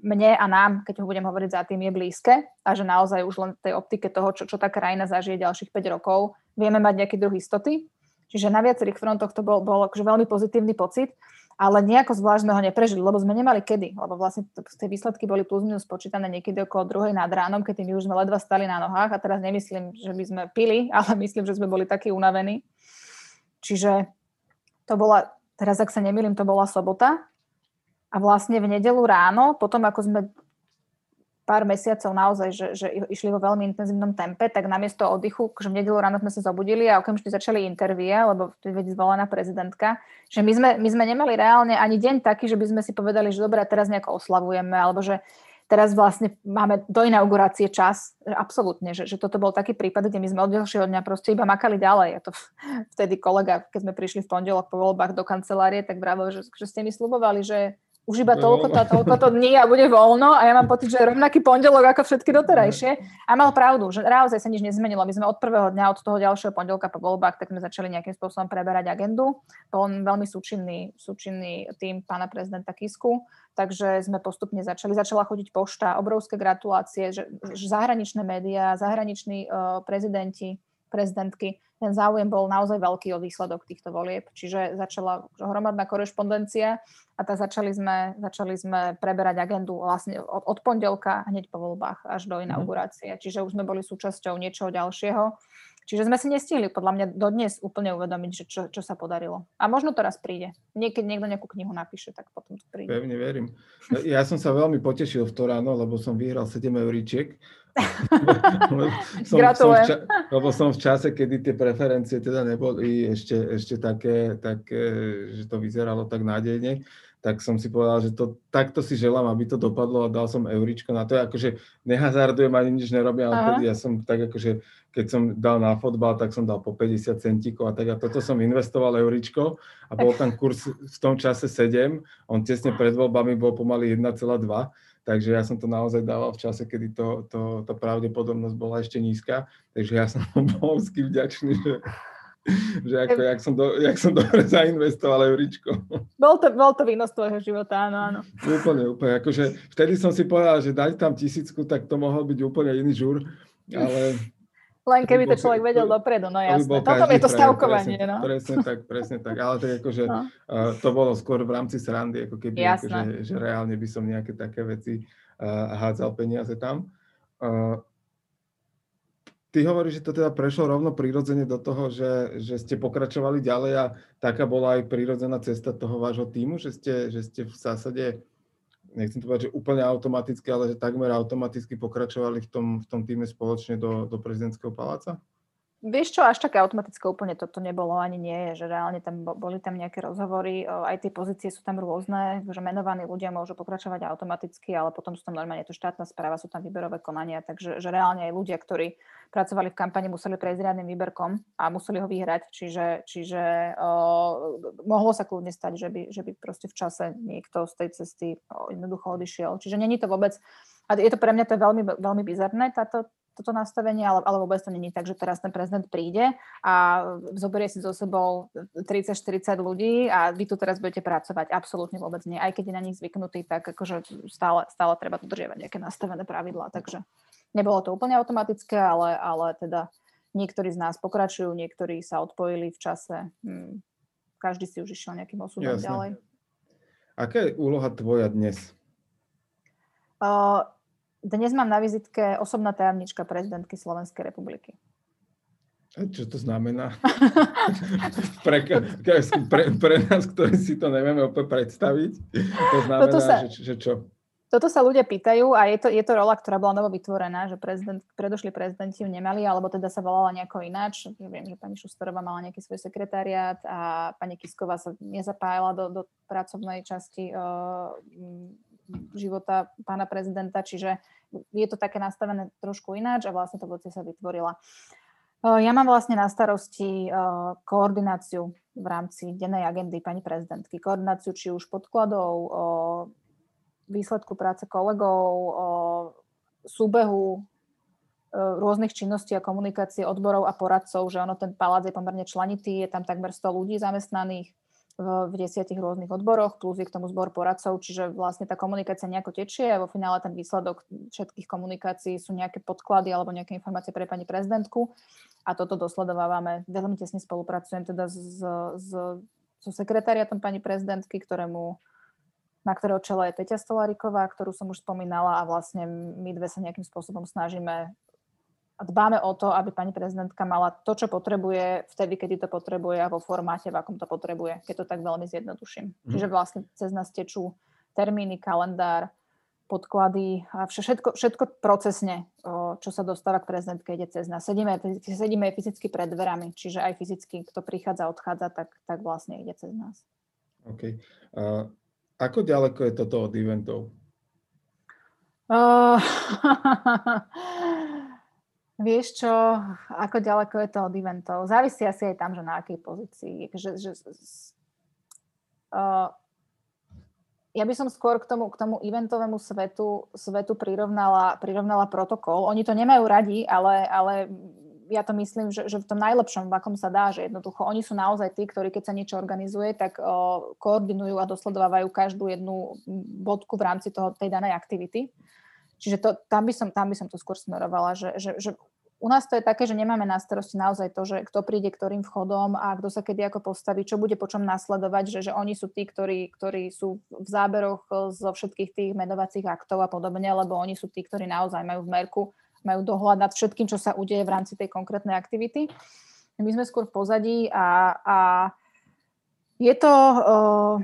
mne a nám, keď ho budem hovoriť za tým, je blízke a že naozaj už len v tej optike toho, čo, čo tá krajina zažije ďalších 5 rokov, vieme mať nejaký druh istoty. Čiže na viacerých frontoch to bol, bol akože veľmi pozitívny pocit ale nejako zvlášť sme ho neprežili, lebo sme nemali kedy, lebo vlastne tie výsledky boli plus minus počítané niekedy okolo druhej nad ránom, keď my už sme ledva stali na nohách a teraz nemyslím, že by sme pili, ale myslím, že sme boli takí unavení. Čiže to bola, teraz ak sa nemýlim, to bola sobota a vlastne v nedelu ráno, potom ako sme pár mesiacov naozaj, že, že išli vo veľmi intenzívnom tempe, tak namiesto oddychu, že v nedelu ráno sme sa zobudili a okamžite začali intervie, lebo je zvolená prezidentka, že my sme, my sme nemali reálne ani deň taký, že by sme si povedali, že dobre, teraz nejako oslavujeme, alebo že teraz vlastne máme do inaugurácie čas, absolútne, že, že toto bol taký prípad, kde my sme od ďalšieho dňa proste iba makali ďalej. A to vtedy kolega, keď sme prišli v pondelok po voľbách do kancelárie, tak vravil, že, že ste mi slubovali, že už iba toľko to, toľko to dní a bude voľno a ja mám pocit, že rovnaký pondelok ako všetky doterajšie. A mal pravdu, že naozaj sa nič nezmenilo. My sme od prvého dňa, od toho ďalšieho pondelka po voľbách, tak sme začali nejakým spôsobom preberať agendu. Bol veľmi súčinný, súčinný tým pána prezidenta Kisku, takže sme postupne začali. Začala chodiť pošta, obrovské gratulácie, že, že zahraničné médiá, zahraniční uh, prezidenti, prezidentky, ten záujem bol naozaj veľký o výsledok týchto volieb, čiže začala hromadná korešpondencia a tak začali sme, začali sme preberať agendu vlastne od, od pondelka hneď po voľbách až do mhm. inaugurácie, čiže už sme boli súčasťou niečoho ďalšieho. Čiže sme si nestihli podľa mňa dodnes úplne uvedomiť, že čo, čo sa podarilo. A možno to raz príde. Niekedy niekto nejakú knihu napíše, tak potom to príde. Pevne verím. Ja som sa veľmi potešil v to ráno, lebo som vyhral 7 euríčiek som, Gratulujem. Som ča, lebo som v čase, kedy tie preferencie teda neboli ešte, ešte také, také, že to vyzeralo tak nádejne, tak som si povedal, že to, takto si želám, aby to dopadlo a dal som euričko na to. Akože nehazardujem ani nič nerobím, ale vtedy ja som tak akože, keď som dal na fotbal, tak som dal po 50 centíkov a tak. A toto som investoval euričko a bol tam kurz v tom čase 7, on tesne pred voľbami bol pomaly 1,2 Takže ja som to naozaj dával v čase, kedy to, to, tá pravdepodobnosť bola ešte nízka. Takže ja som vždy vďačný, že, že ako, jak, som do, jak som dobre zainvestoval Euričko. Bol to, bol to výnos tvojho života, áno, áno. Úplne, úplne. Akože vtedy som si povedal, že dať tam tisícku, tak to mohol byť úplne iný žúr, ale len keby to človek vedel dopredu, no jasné. Toto je to stavkovanie. Presne, no. presne tak, presne tak. Ale tak akože no. uh, to bolo skôr v rámci srandy, ako keby akože, že reálne by som nejaké také veci uh, hádzal peniaze tam. Uh, ty hovoríš, že to teda prešlo rovno prirodzene do toho, že, že ste pokračovali ďalej a taká bola aj prirodzená cesta toho vášho týmu, že ste, že ste v zásade nechcem to povedať, že úplne automaticky, ale že takmer automaticky pokračovali v tom, v tom týme spoločne do, do prezidentského paláca? Vieš čo, až také automatické úplne toto nebolo, ani nie je, že reálne tam boli tam nejaké rozhovory, aj tie pozície sú tam rôzne, že menovaní ľudia môžu pokračovať automaticky, ale potom sú tam normálne to štátna správa, sú tam výberové konania, takže že reálne aj ľudia, ktorí pracovali v kampani, museli prejsť riadnym výberkom a museli ho vyhrať, čiže, čiže o, mohlo sa kľudne stať, že by, že by proste v čase niekto z tej cesty o, jednoducho odišiel. Čiže není to vôbec, a je to pre mňa to veľmi, veľmi bizarné, táto, toto nastavenie, ale, ale vôbec to není tak, že teraz ten prezident príde a zoberie si so sebou 30-40 ľudí a vy tu teraz budete pracovať. Absolútne vôbec nie. Aj keď je na nich zvyknutý, tak akože stále, stále treba dodržiavať nejaké nastavené pravidlá. Takže nebolo to úplne automatické, ale, ale teda niektorí z nás pokračujú, niektorí sa odpojili v čase. Hmm. Každý si už išiel nejakým osudom Jasne. ďalej. Aká je úloha tvoja dnes? Uh, dnes mám na vizitke osobná tajomnička prezidentky Slovenskej republiky. Čo to znamená? pre, pre, pre nás, ktorí si to nevieme úplne predstaviť, to znamená, sa, že, že čo? Toto sa ľudia pýtajú a je to, je to rola, ktorá bola novo vytvorená, že prezident, predošli prezidenti ju nemali, alebo teda sa volala nejako ináč. Viem, že pani Šusterová mala nejaký svoj sekretariát a pani Kisková sa nezapájala do, do pracovnej časti uh, života pána prezidenta, čiže je to také nastavené trošku ináč a vlastne to sa vytvorila. Ja mám vlastne na starosti koordináciu v rámci dennej agendy pani prezidentky. Koordináciu či už podkladov, výsledku práce kolegov, súbehu rôznych činností a komunikácie odborov a poradcov, že ono ten palác je pomerne členitý, je tam takmer 100 ľudí zamestnaných, v desiatich rôznych odboroch, plus je k tomu zbor poradcov, čiže vlastne tá komunikácia nejako tečie a vo finále ten výsledok všetkých komunikácií sú nejaké podklady alebo nejaké informácie pre pani prezidentku a toto dosledovávame. Veľmi tesne spolupracujem teda s, s, so sekretariatom pani prezidentky, ktorému na ktorého čele je Peťa Stolariková, ktorú som už spomínala a vlastne my dve sa nejakým spôsobom snažíme dbáme o to, aby pani prezidentka mala to, čo potrebuje vtedy, kedy to potrebuje a vo formáte, v akom to potrebuje, keď to tak veľmi zjednoduším. Mm. Čiže vlastne cez nás tečú termíny, kalendár, podklady a všetko, všetko procesne, čo sa dostáva k prezidentke, ide cez nás. Sedíme, sedíme fyzicky pred dverami, čiže aj fyzicky, kto prichádza, odchádza, tak, tak vlastne ide cez nás. OK. Uh, ako ďaleko je toto od eventov? Uh, vieš čo, ako ďaleko je to od eventov? Závisí asi aj tam, že na akej pozícii. Že, že, uh, ja by som skôr k tomu, k tomu eventovému svetu, svetu prirovnala, prirovnala protokol. Oni to nemajú radi, ale, ale ja to myslím, že, že v tom najlepšom, v akom sa dá, že jednoducho oni sú naozaj tí, ktorí keď sa niečo organizuje, tak o, koordinujú a dosledovávajú každú jednu bodku v rámci toho, tej danej aktivity. Čiže to, tam, by som, tam by som to skôr smerovala, že, že, že u nás to je také, že nemáme na starosti naozaj to, že kto príde ktorým vchodom a kto sa kedy ako postaví, čo bude počom nasledovať, že, že oni sú tí, ktorí, ktorí sú v záberoch zo všetkých tých menovacích aktov a podobne, lebo oni sú tí, ktorí naozaj majú v merku, majú dohľad nad všetkým, čo sa udeje v rámci tej konkrétnej aktivity. My sme skôr v pozadí a, a je to... Uh,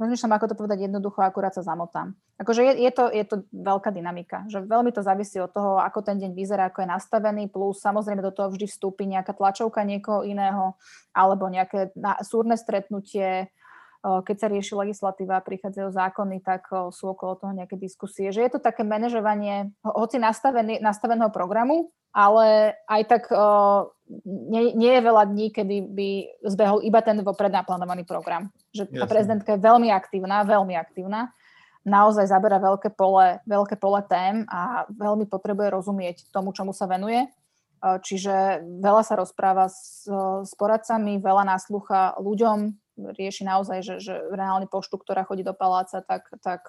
rozmýšľam, ako to povedať jednoducho, akurát sa zamotám. Akože je, je, to, je to veľká dynamika, že veľmi to závisí od toho, ako ten deň vyzerá, ako je nastavený, plus samozrejme do toho vždy vstúpi nejaká tlačovka niekoho iného, alebo nejaké súrne stretnutie, keď sa rieši legislatíva, prichádzajú zákony, tak sú okolo toho nejaké diskusie. Že je to také manažovanie, hoci nastaveného programu, ale aj tak nie, nie je veľa dní, kedy by zbehol iba ten vopred naplánovaný program. Že tá prezidentka je veľmi aktívna, veľmi aktívna naozaj zabera veľké pole, veľké pole tém a veľmi potrebuje rozumieť tomu, čomu sa venuje. Čiže veľa sa rozpráva s, s poradcami, veľa náslúcha ľuďom, rieši naozaj, že, že reálne poštu, ktorá chodí do paláca, tak, tak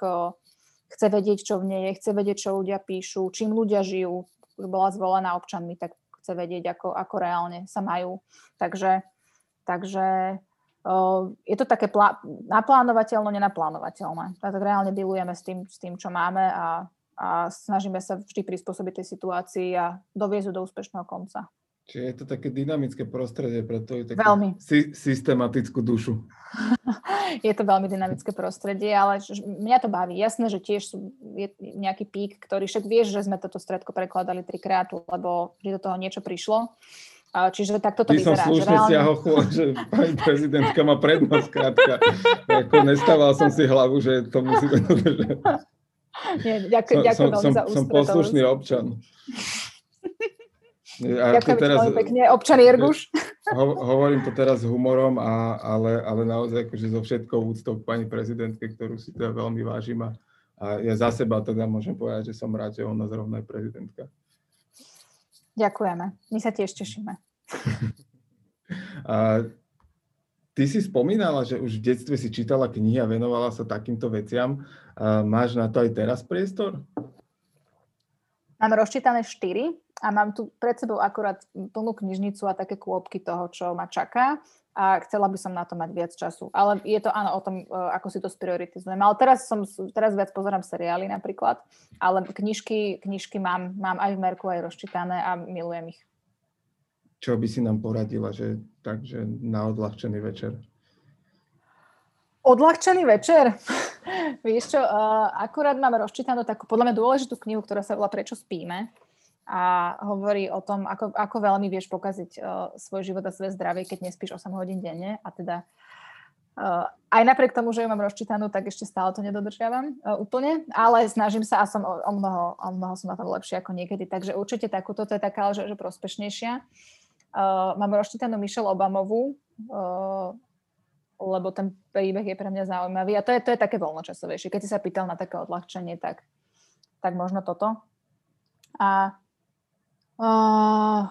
chce vedieť, čo v nej je, chce vedieť, čo ľudia píšu, čím ľudia žijú. Bola zvolená občanmi, tak chce vedieť, ako, ako reálne sa majú. Takže, takže je to také plá- naplánovateľno, nenaplánovateľné. Tak reálne dealujeme s tým, s tým čo máme a, a snažíme sa vždy prispôsobiť tej situácii a doviezť do úspešného konca. Čiže je to také dynamické prostredie, preto je také veľmi. Sy- systematickú dušu. je to veľmi dynamické prostredie, ale mňa to baví. Jasné, že tiež sú, je nejaký pík, ktorý však vieš, že sme toto stredko prekladali trikrát, lebo vždy do toho niečo prišlo Čiže tak toto vyzerá. som slušne reálne... stiahol že pani prezidentka má prednosť, krátka. Ako nestával som si hlavu, že to musí byť. Nie, ďakujem, som, ďakujem som, za som poslušný občan. A ďakujem teraz, veľmi pekne, občan Jerguš. Ho, hovorím to teraz s humorom, a, ale, ale naozaj akože so všetkou úctou k pani prezidentke, ktorú si teda veľmi vážim a, a ja za seba teda môžem povedať, že som rád, že ona zrovna je prezidentka. Ďakujeme. My sa tiež tešíme. A ty si spomínala, že už v detstve si čítala knihy a venovala sa takýmto veciam. A máš na to aj teraz priestor? Mám rozčítané štyri a mám tu pred sebou akurát plnú knižnicu a také kôpky toho, čo ma čaká a chcela by som na to mať viac času. Ale je to áno o tom, e, ako si to sprioritizujem. Ale teraz, som, teraz viac pozerám seriály napríklad, ale knižky, knižky mám, mám aj v Merku, aj rozčítané a milujem ich. Čo by si nám poradila, že takže na odľahčený večer? Odľahčený večer? Vieš čo, uh, akurát mám rozčítanú takú podľa mňa dôležitú knihu, ktorá sa volá Prečo spíme a hovorí o tom, ako, ako veľmi vieš pokaziť uh, svoj život a svoje zdravie, keď nespíš 8 hodín denne a teda uh, aj napriek tomu, že ju mám rozčítanú, tak ešte stále to nedodržiavam uh, úplne, ale snažím sa a som o, o, mnoho, o mnoho som na tom lepšie ako niekedy, takže určite takúto, to je taká, že, že prospešnejšia. Uh, mám rozčítanú Michelle Obamovú, uh, lebo ten príbeh je pre mňa zaujímavý a to je, to je také voľnočasovejšie. Keď si sa pýtal na také odľahčenie, tak, tak možno toto. A Uh,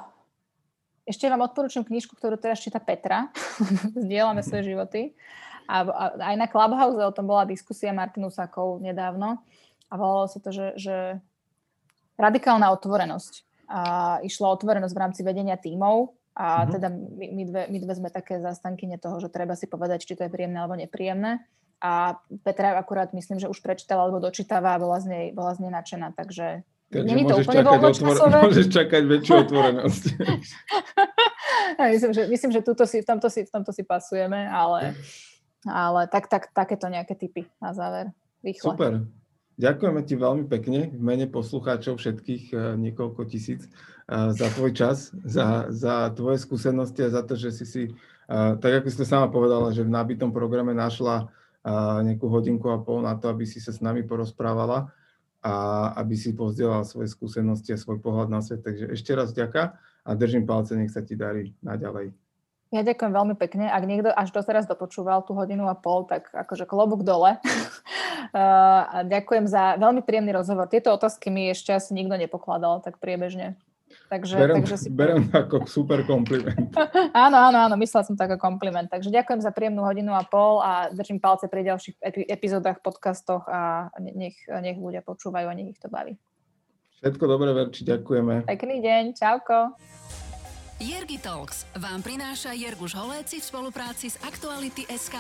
ešte vám odporúčam knižku, ktorú teraz číta Petra. Zdieľame svoje životy. A, a aj na Clubhouse o tom bola diskusia Martinu Sakov nedávno. A volalo sa to, že, že radikálna otvorenosť. A išlo otvorenosť v rámci vedenia tímov. A mm-hmm. teda my, my, dve, my dve sme také zastankyne toho, že treba si povedať, či to je príjemné alebo nepríjemné. A Petra akurát myslím, že už prečítala alebo dočítava a bola z nej, bola z nej nadšená. Takže Takže môžeš, to čakať otvor- môžeš čakať väčšiu otvorenosť. myslím, že, myslím, že tuto si, v, tomto si, v tomto si pasujeme, ale, ale tak, tak, takéto nejaké typy na záver. Rýchle. Super. Ďakujeme ti veľmi pekne v mene poslucháčov všetkých eh, niekoľko tisíc za tvoj čas, za, za tvoje skúsenosti a za to, že si si, tak ako si to sama povedala, že v nabitom programe našla nejakú hodinku a pol na to, aby si sa s nami porozprávala a aby si pozdielal svoje skúsenosti a svoj pohľad na svet. Takže ešte raz ďaká a držím palce, nech sa ti darí naďalej. Ja ďakujem veľmi pekne. Ak niekto až doteraz dopočúval tú hodinu a pol, tak akože klobúk dole. ďakujem za veľmi príjemný rozhovor. Tieto otázky mi ešte asi nikto nepokladal tak priebežne. Takže, berem, takže si... berem ako super kompliment. áno, áno, áno, myslela som to ako kompliment. Takže ďakujem za príjemnú hodinu a pol a držím palce pri ďalších epizódach, podcastoch a nech, nech ľudia počúvajú a nech ich to baví. Všetko dobré, Verči, ďakujeme. Pekný deň, čauko. Jergi Talks vám prináša Jerguš Holéci v spolupráci s Aktuality SK.